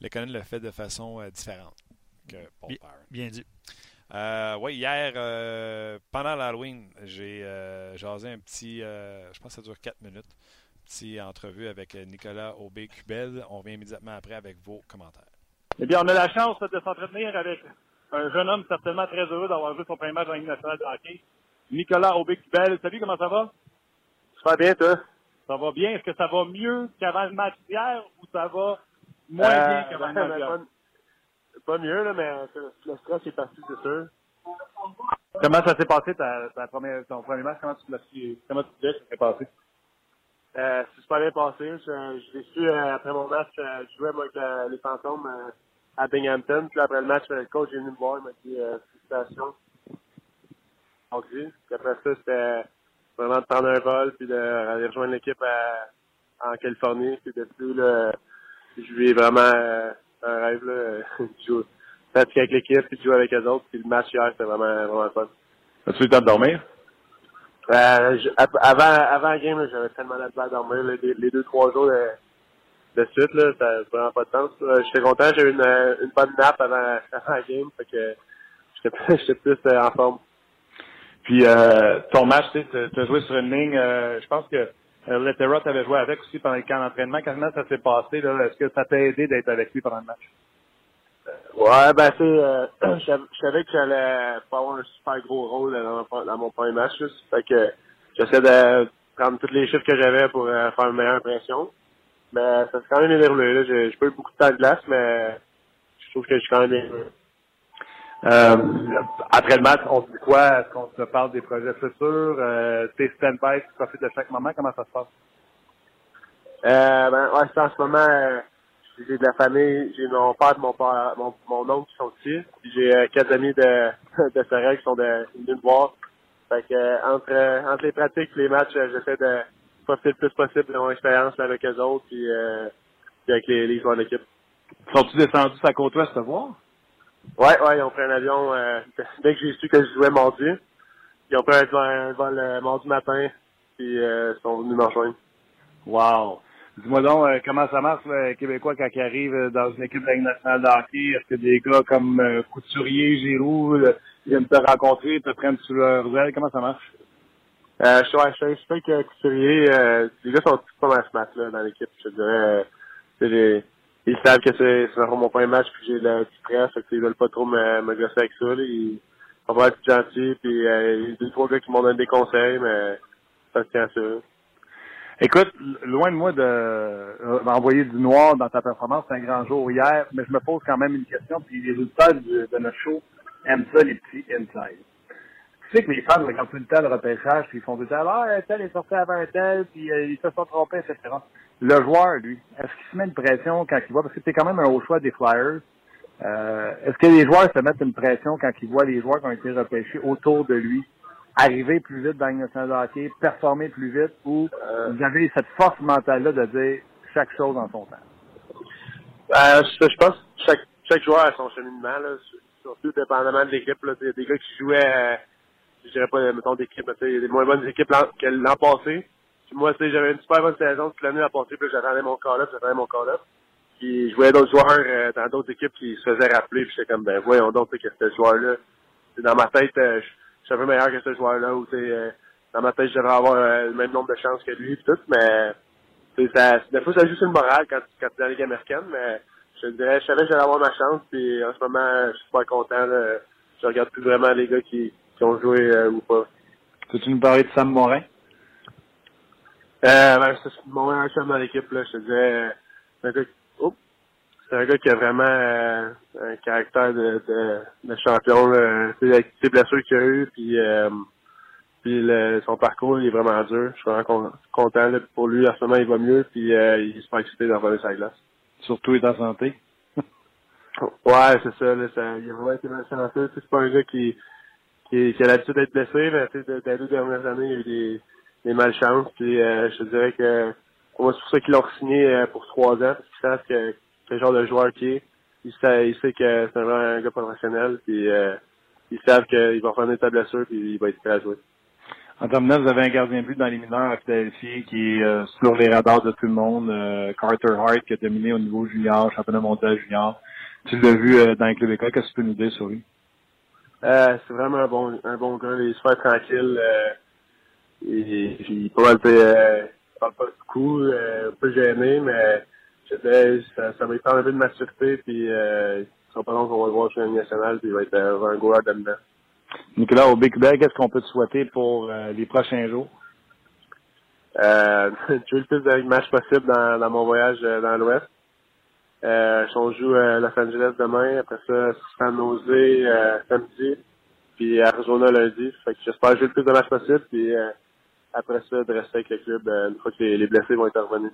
Lekonen le fait de façon euh, différente que Paul Bien. Byron. Bien dit. Euh, oui, hier, euh, pendant l'Halloween, j'ai euh, jasé un petit, euh, je pense que ça dure 4 minutes, petit entrevue avec Nicolas Aubé-Cubel. On revient immédiatement après avec vos commentaires. Eh bien, on a la chance de s'entretenir avec un jeune homme certainement très heureux d'avoir joué son premier match dans la Ligue nationale de hockey, Nicolas Aubé-Cubel. Salut, comment ça va? Super bien, toi? Ça va bien. Est-ce que ça va mieux qu'avant le match d'hier ou ça va moins Euh, bien match ben, pas, pas mieux, là, mais euh, le stress est parti, c'est sûr. Comment ça s'est passé ta, ta première, ton premier match? Comment tu, l'as su- comment tu disais que ça s'est passé? Euh, c'est super bien passé. Je, je l'ai su euh, après mon match. euh, je jouais moi, avec euh, les fantômes euh, à Binghamton. Puis après le match, le coach est venu me voir. Il m'a dit euh, félicitations. Donc, Puis après ça, c'était vraiment de prendre un vol puis d'aller rejoindre l'équipe à- en Californie. Puis depuis, là, je vis vraiment euh, un rêve. Là, de jouer- pratiquer avec l'équipe puis de jouer avec les autres. Puis le match hier, c'était vraiment, vraiment fun. As-tu eu le temps de dormir? Euh, avant, avant la game, j'avais tellement de à dormir. les, deux, trois jours de, de suite, là, ça n'a vraiment pas de sens. J'étais content, j'ai eu une, une bonne nappe avant, avant la game. Fait que j'étais plus euh, en forme. Puis euh, ton match, tu as joué sur une ligne, euh, je pense que euh, Lettera t'avait joué avec aussi pendant le camp d'entraînement. Comment ça s'est passé? Est-ce que ça t'a aidé d'être avec lui pendant le match? Ouais, ben tu euh, je savais que j'allais pas avoir un super gros rôle dans, mon premier match. Fait que j'essaie de prendre tous les chiffres que j'avais pour euh, faire une meilleure impression. Mais ça s'est quand même énervé. J'ai pas eu beaucoup de temps de glace, mais je trouve que je suis quand même énervé. Euh, après le match, on dit quoi? Est-ce qu'on se parle des projets futurs? Euh, T'es stand-by, tu profites de chaque moment? Comment ça se passe? Euh, ben, ouais, en ce moment, euh, j'ai de la famille, j'ai mon père, mon père, mon, mon oncle qui sont ici. J'ai euh, quatre amis de, de Sorel qui sont de, venus me voir. Fait que, euh, entre, entre les pratiques et les matchs, j'essaie de profiter le plus possible de mon expérience avec les autres puis, puis avec les, les joueurs d'équipe. Sont-tu descendus à Côte-Ouest te voir? Ouais, ouais, ils ont pris un avion euh, dès que j'ai su que je jouais mardi. Ils ont pris un, vol euh, mardi matin, puis euh, ils sont venus me rejoindre. Wow! Dis-moi donc, euh, comment ça marche, les Québécois, quand ils arrivent dans une équipe de la nationale de hockey? Est-ce que des gars comme Couturier, Giroud, viennent te rencontrer, te prennent sous leur aile? Comment ça marche? Euh, je, je, je sais que Couturier, les gars sont pas mal smart là, dans l'équipe, je dirais. c'est ils savent que c'est mon premier match puis j'ai le stress, fait qu'ils veulent pas trop me, me gosser avec ça. Là. Ils vont pas être gentils, puis euh, il y a deux, trois gars qui m'ont donné des conseils, mais ça se tient ça. Écoute, loin de moi de euh, d'envoyer du noir dans ta performance, c'est un grand jour hier, mais je me pose quand même une question, puis les résultats de, de notre show aiment ça, les petits inside. Tu sais que les fans regardent tout le temps le repêchage, puis ils font tout le ah, un tel est sorti avant un tel, puis euh, ils se sont trompés, etc. Le joueur, lui, est-ce qu'il se met une pression quand il voit, parce que c'est quand même un haut choix des Flyers, euh, est-ce que les joueurs se mettent une pression quand ils voient les joueurs qui ont été repêchés autour de lui arriver plus vite dans le hockey, performer plus vite, ou euh, vous avez cette force mentale-là de dire chaque chose en son temps? Euh, je, pense que chaque, chaque joueur a son cheminement, là, surtout dépendamment de l'équipe. Il y a des gars qui jouaient, euh, je dirais pas, mettons, d'équipe, il y a des moins bonnes équipes que l'an passé moi, tu j'avais une super bonne saison toute l'année à passer, puis j'attendais mon call-up, j'attendais mon call-up. Puis je voyais d'autres joueurs euh, dans d'autres équipes qui se faisaient rappeler, puis j'étais comme, ben voyons donc, que ce joueur-là, dans ma tête, euh, je suis un peu meilleur que ce joueur-là, ou euh, dans ma tête, je avoir le même nombre de chances que lui, puis tout, mais ça, des fois, ça joue sur le moral quand, quand tu es dans la Ligue américaine, mais je dirais, je savais que j'allais avoir ma chance, puis en ce moment, je suis super content, là, je regarde plus vraiment les gars qui, qui ont joué ou pas. Peux-tu nous parler de Sam Morin? Euh, ben, c'est mon meilleur chum dans l'équipe, là. Je te disais, c'est un gars, oh, c'est un gars qui a vraiment euh, un caractère de, de, de champion, là. Avec ses blessures qu'il a eues, puis, euh, puis le, son parcours, il est vraiment dur. Je suis vraiment content, là, pour lui. En ce moment, il va mieux, puis euh, il est super excité d'en revenir la glace. Surtout, il est en santé. ouais, c'est ça, là. Ça, il a vraiment été en santé. C'est pas un gars qui, qui, qui a l'habitude d'être blessé, mais, tu sais, dans les deux dernières années, il y a eu des des malchances. Puis euh, je te dirais que c'est pour ça qu'ils l'ont signé euh, pour trois ans, parce qu'ils savent que quel genre de joueur qui est. Il sait, il sait que c'est vraiment un gars professionnel, puis euh, ils savent qu'il va faire ta blessure, puis il va être prêt à jouer. En terminant, vous avez un gardien de but dans les mineurs à Philadelphie qui est sur les radars de tout le monde. Carter Hart qui a dominé au niveau junior, championnat mondial junior. Tu l'as vu dans les clubs écoles, qu'est-ce que tu peux nous dire sur lui? c'est vraiment un bon, un bon gars, il est super tranquille. Et, puis, pas mal, euh, parle pas beaucoup, euh, un peu gêné, mais je ça, ça prendre un peu de maturité, puis euh, sera pas long qu'on va le voir sur la nationale, puis il va être euh, un joueur dedans. Nicolas, au Big qu'est-ce qu'on peut te souhaiter pour euh, les prochains jours? Euh, jouer le plus de matchs possible dans, dans mon voyage dans l'Ouest. Euh, on joue à Los Angeles demain, après ça, San Jose euh, samedi, puis Arizona lundi. Fait que j'espère jouer le plus de matchs possible, puis après ça, de rester avec le club euh, une fois que les, blessés vont être revenus.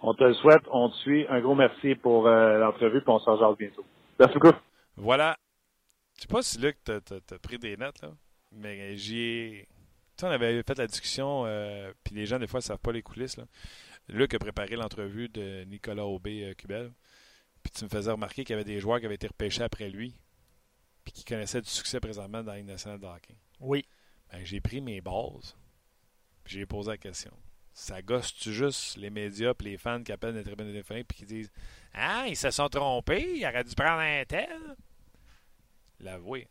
On te le souhaite, on te suit. Un gros merci pour euh, l'entrevue, puis on s'en jase bientôt. Merci beaucoup. Voilà. Je sais pas si Luc t'a pris des notes, là, mais j'ai. Tu sais, on avait fait la discussion, euh, puis les gens, des fois, ne savent pas les coulisses. Là. Luc a préparé l'entrevue de Nicolas Aubé-Cubel. puis tu me faisais remarquer qu'il y avait des joueurs qui avaient été repêchés après lui, puis qui connaissaient du succès présentement dans la nationale de hockey. Oui. Ben, j'ai pris mes bases, j'ai posé la question. Ça gosse-tu juste les médias et les fans qui appellent les tribunes de puis qui disent Ah, ils se sont trompés, ils auraient dû prendre un tel? L'avouer.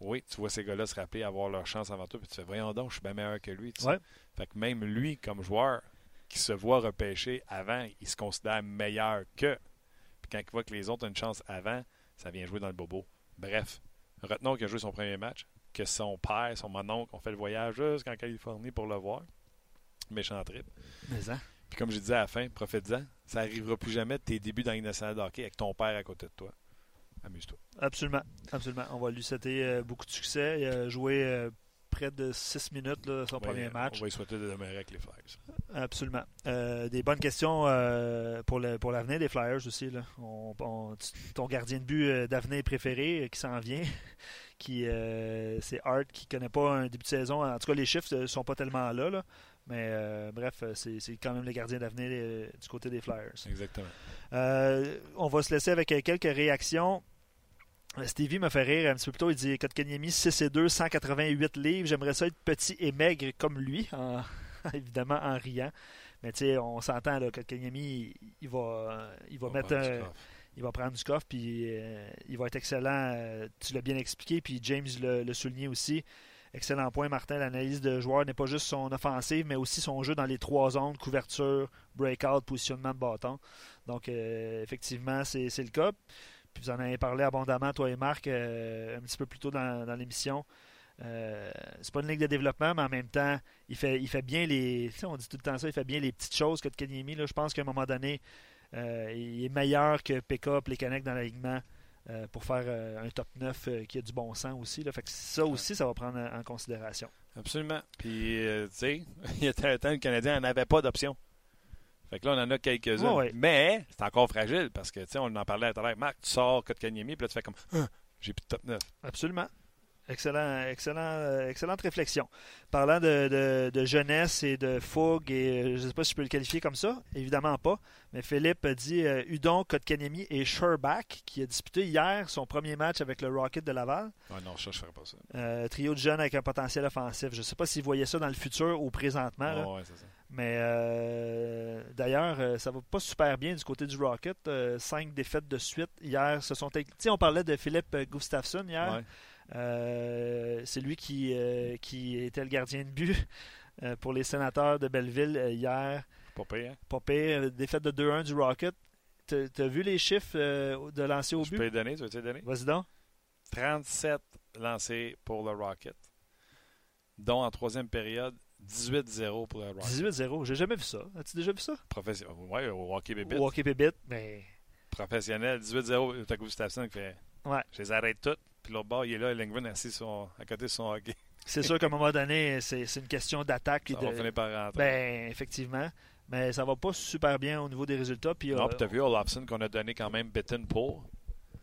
Oui, tu vois ces gars-là se rappeler avoir leur chance avant toi, puis tu fais Voyons donc, je suis bien meilleur que lui. tu sais. Ouais. Fait que même lui, comme joueur, qui se voit repêcher avant, il se considère meilleur que. Puis quand il voit que les autres ont une chance avant, ça vient jouer dans le bobo. Bref, retenons qu'il a joué son premier match, que son père, son mononcle ont fait le voyage jusqu'en Californie pour le voir. Méchant trip. Mais hein? Puis comme je disais à la fin, profite-en. Ça n'arrivera plus jamais de tes débuts dans Ligue nationale de hockey avec ton père à côté de toi. Amuse-toi. Absolument. Absolument. On va lui souhaiter euh, beaucoup de succès. Il a joué euh, près de six minutes là, son On va- premier match. On va lui souhaiter de demeurer avec les Flyers. Absolument. Euh, des bonnes questions euh, pour l'avenir des Flyers aussi. Là. On- on- tu- ton gardien de but euh, d'avenir préféré qui s'en vient, qui c'est Hart qui connaît pas un début de saison. En tout cas, les chiffres ne sont pas tellement là. là. Mais euh, bref, c'est quand même le gardien d'avenir du côté des Flyers. Exactement. Euh, on va se laisser avec quelques réactions. Stevie me fait rire un petit peu plus tôt. Il dit Kotkaniemi 6 et 2, 188 livres. J'aimerais ça être petit et maigre comme lui, en- évidemment en riant. Mais tu sais, on s'entend, Kotkaniemi, il, va, il va On mettre un- coffre. il va prendre du coffre, puis euh, il va être excellent. euh, tu l'as bien expliqué, puis James le, le souligné aussi. Excellent point, Martin. L'analyse de joueur n'est pas juste son offensive, mais aussi son jeu dans les trois zones couverture, breakout, positionnement de bâton. Donc, euh, effectivement, c'est le cas. Puis vous en avez parlé abondamment, toi et Marc, euh, un petit peu plus tôt dans, dans l'émission. Euh, c'est pas une ligue de développement, mais en même temps, il fait, il fait bien les. on dit tout le temps ça, il fait bien les petites choses que Kanyemi. Là, je pense qu'à un moment donné, euh, il est meilleur que Pekka les Canucks dans l'alignement euh, pour faire un top 9 euh, qui a du bon sens aussi. Là. Fait que ça aussi, ça va prendre en, en considération. Absolument. Puis, tu sais, il y a un temps, le Canadien n'avait pas d'option. Fait que là, on en a. Ouais, ouais. Mais c'est encore fragile parce que, tu sais, on en parlait tout à l'heure. Marc, tu sors Kotkaniemi, puis là, tu fais comme Ah, j'ai plus de top 9. Absolument. Excellent, excellent, euh, excellente réflexion. Parlant de, de- de jeunesse et de fougue, et euh, je ne sais pas si je peux le qualifier comme ça, évidemment pas, mais Philippe dit euh, Udon, Kotkaniemi et Sherbach, qui a disputé hier son premier match avec le Rocket de Laval. Ah non, ça, je ferais pas ça. Euh, trio de jeunes avec un potentiel offensif. Je ne sais pas s'il voyait ça dans le futur ou présentement. là. Ah ouais, c'est ça. Mais euh, d'ailleurs, euh, ça va pas super bien du côté du Rocket. Euh, cinq défaites de suite. Hier, ce sont. Tu on parlait de Philippe Gustafsson hier. Ouais. Euh, c'est lui qui, qui était le gardien de but pour les sénateurs de Belleville hier. Pas pire. hein? Pas pire, défaite de 2-1 du Rocket. T'as vu les chiffres de lancer au Je but? peux les donner, tu veux-tu les donner? Vas-y donc. 37 lancés pour le Rocket, dont en troisième période, 18-0 pour le Rocket. 18-0. J'ai jamais vu ça. As-tu déjà vu ça? Profession- Ouais, au hockey bébé. Au hockey mais Professionnel, 18-0. T'as Gustafsson qui fait Ouais. Je les arrête toutes. Puis l'autre bord, il est là, Lingren assis sur- à côté de son hockey. c'est sûr qu'à un moment donné, c'est une question d'attaque. Ça va de- finir par rentrer. Ben, effectivement. Mais ça va pas super bien au niveau des résultats. Puis, non, euh, puis t'as vu Olafson qu'on a donné quand même Bitten pour.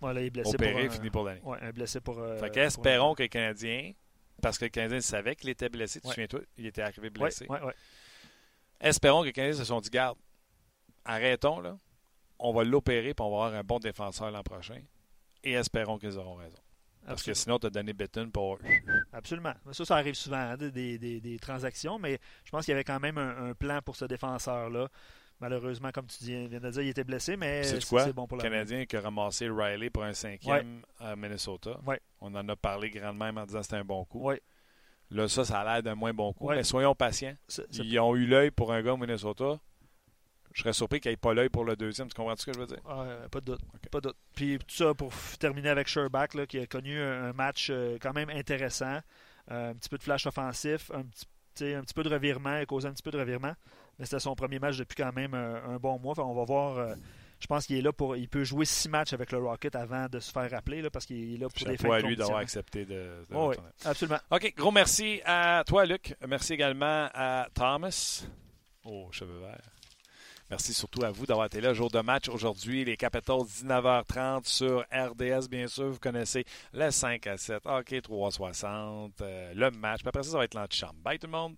voilà, il est blessé Opéré, pour un, fini pour l'année. ouais, un blessé pour. euh, fait qu'espérons que le Canadien, parce que le Canadien savait qu'il était blessé, tu te souviens-toi, il était arrivé blessé. ouais, ouais. Espérons que les Canadiens se sont dit, garde, arrêtons, là. On va l'opérer, va avoir un bon défenseur l'an prochain. Et espérons qu'ils auront raison. Parce que sinon, tu as donné Bitten pour. Absolument. Ça, ça arrive souvent, hein, des, des- des transactions, mais je pense qu'il y avait quand même un, un plan pour ce défenseur-là. Malheureusement, comme tu dis- viens de dire, il était blessé, mais C'est bon pour Le Canadien qui a ramassé Riley pour un cinquième à Minnesota? Ouais. On en a parlé grandement en disant que c'était un bon coup. Ouais. Là, ça, ça a l'air d'un moins bon coup. Mais soyons patients. C'est- Ils ont eu l'œil pour un gars au Minnesota. Je serais surpris qu'il n'y ait pas l'œil pour le deuxième. Tu comprends ce que je veux dire? Ah, euh, pas de doute. Pas de doute. Puis tout ça pour terminer avec Sherbach, là, qui a connu un, match euh, quand même intéressant. Euh, un petit peu de flash offensif, un petit, un petit peu de revirement, il a causé un petit peu de revirement. Mais c'était son premier match depuis quand même un, un bon mois. Fait on va voir. euh, je pense qu'il est là pour. Il peut jouer six matchs avec le Rocket avant de se faire rappeler là, parce qu'il est là pour des fins à lui d'avoir accepté de, de Oh, oui, absolument. OK, gros merci à toi, Luc. Merci également à Thomas. Oh, cheveux verts. Merci surtout à vous d'avoir été là. Jour de match aujourd'hui, les Capitals 19h30 sur RDS, bien sûr. Vous connaissez le 5 à 7, OK 360, euh, le match. Puis après ça, ça va être l'antichambre. Bye tout le monde.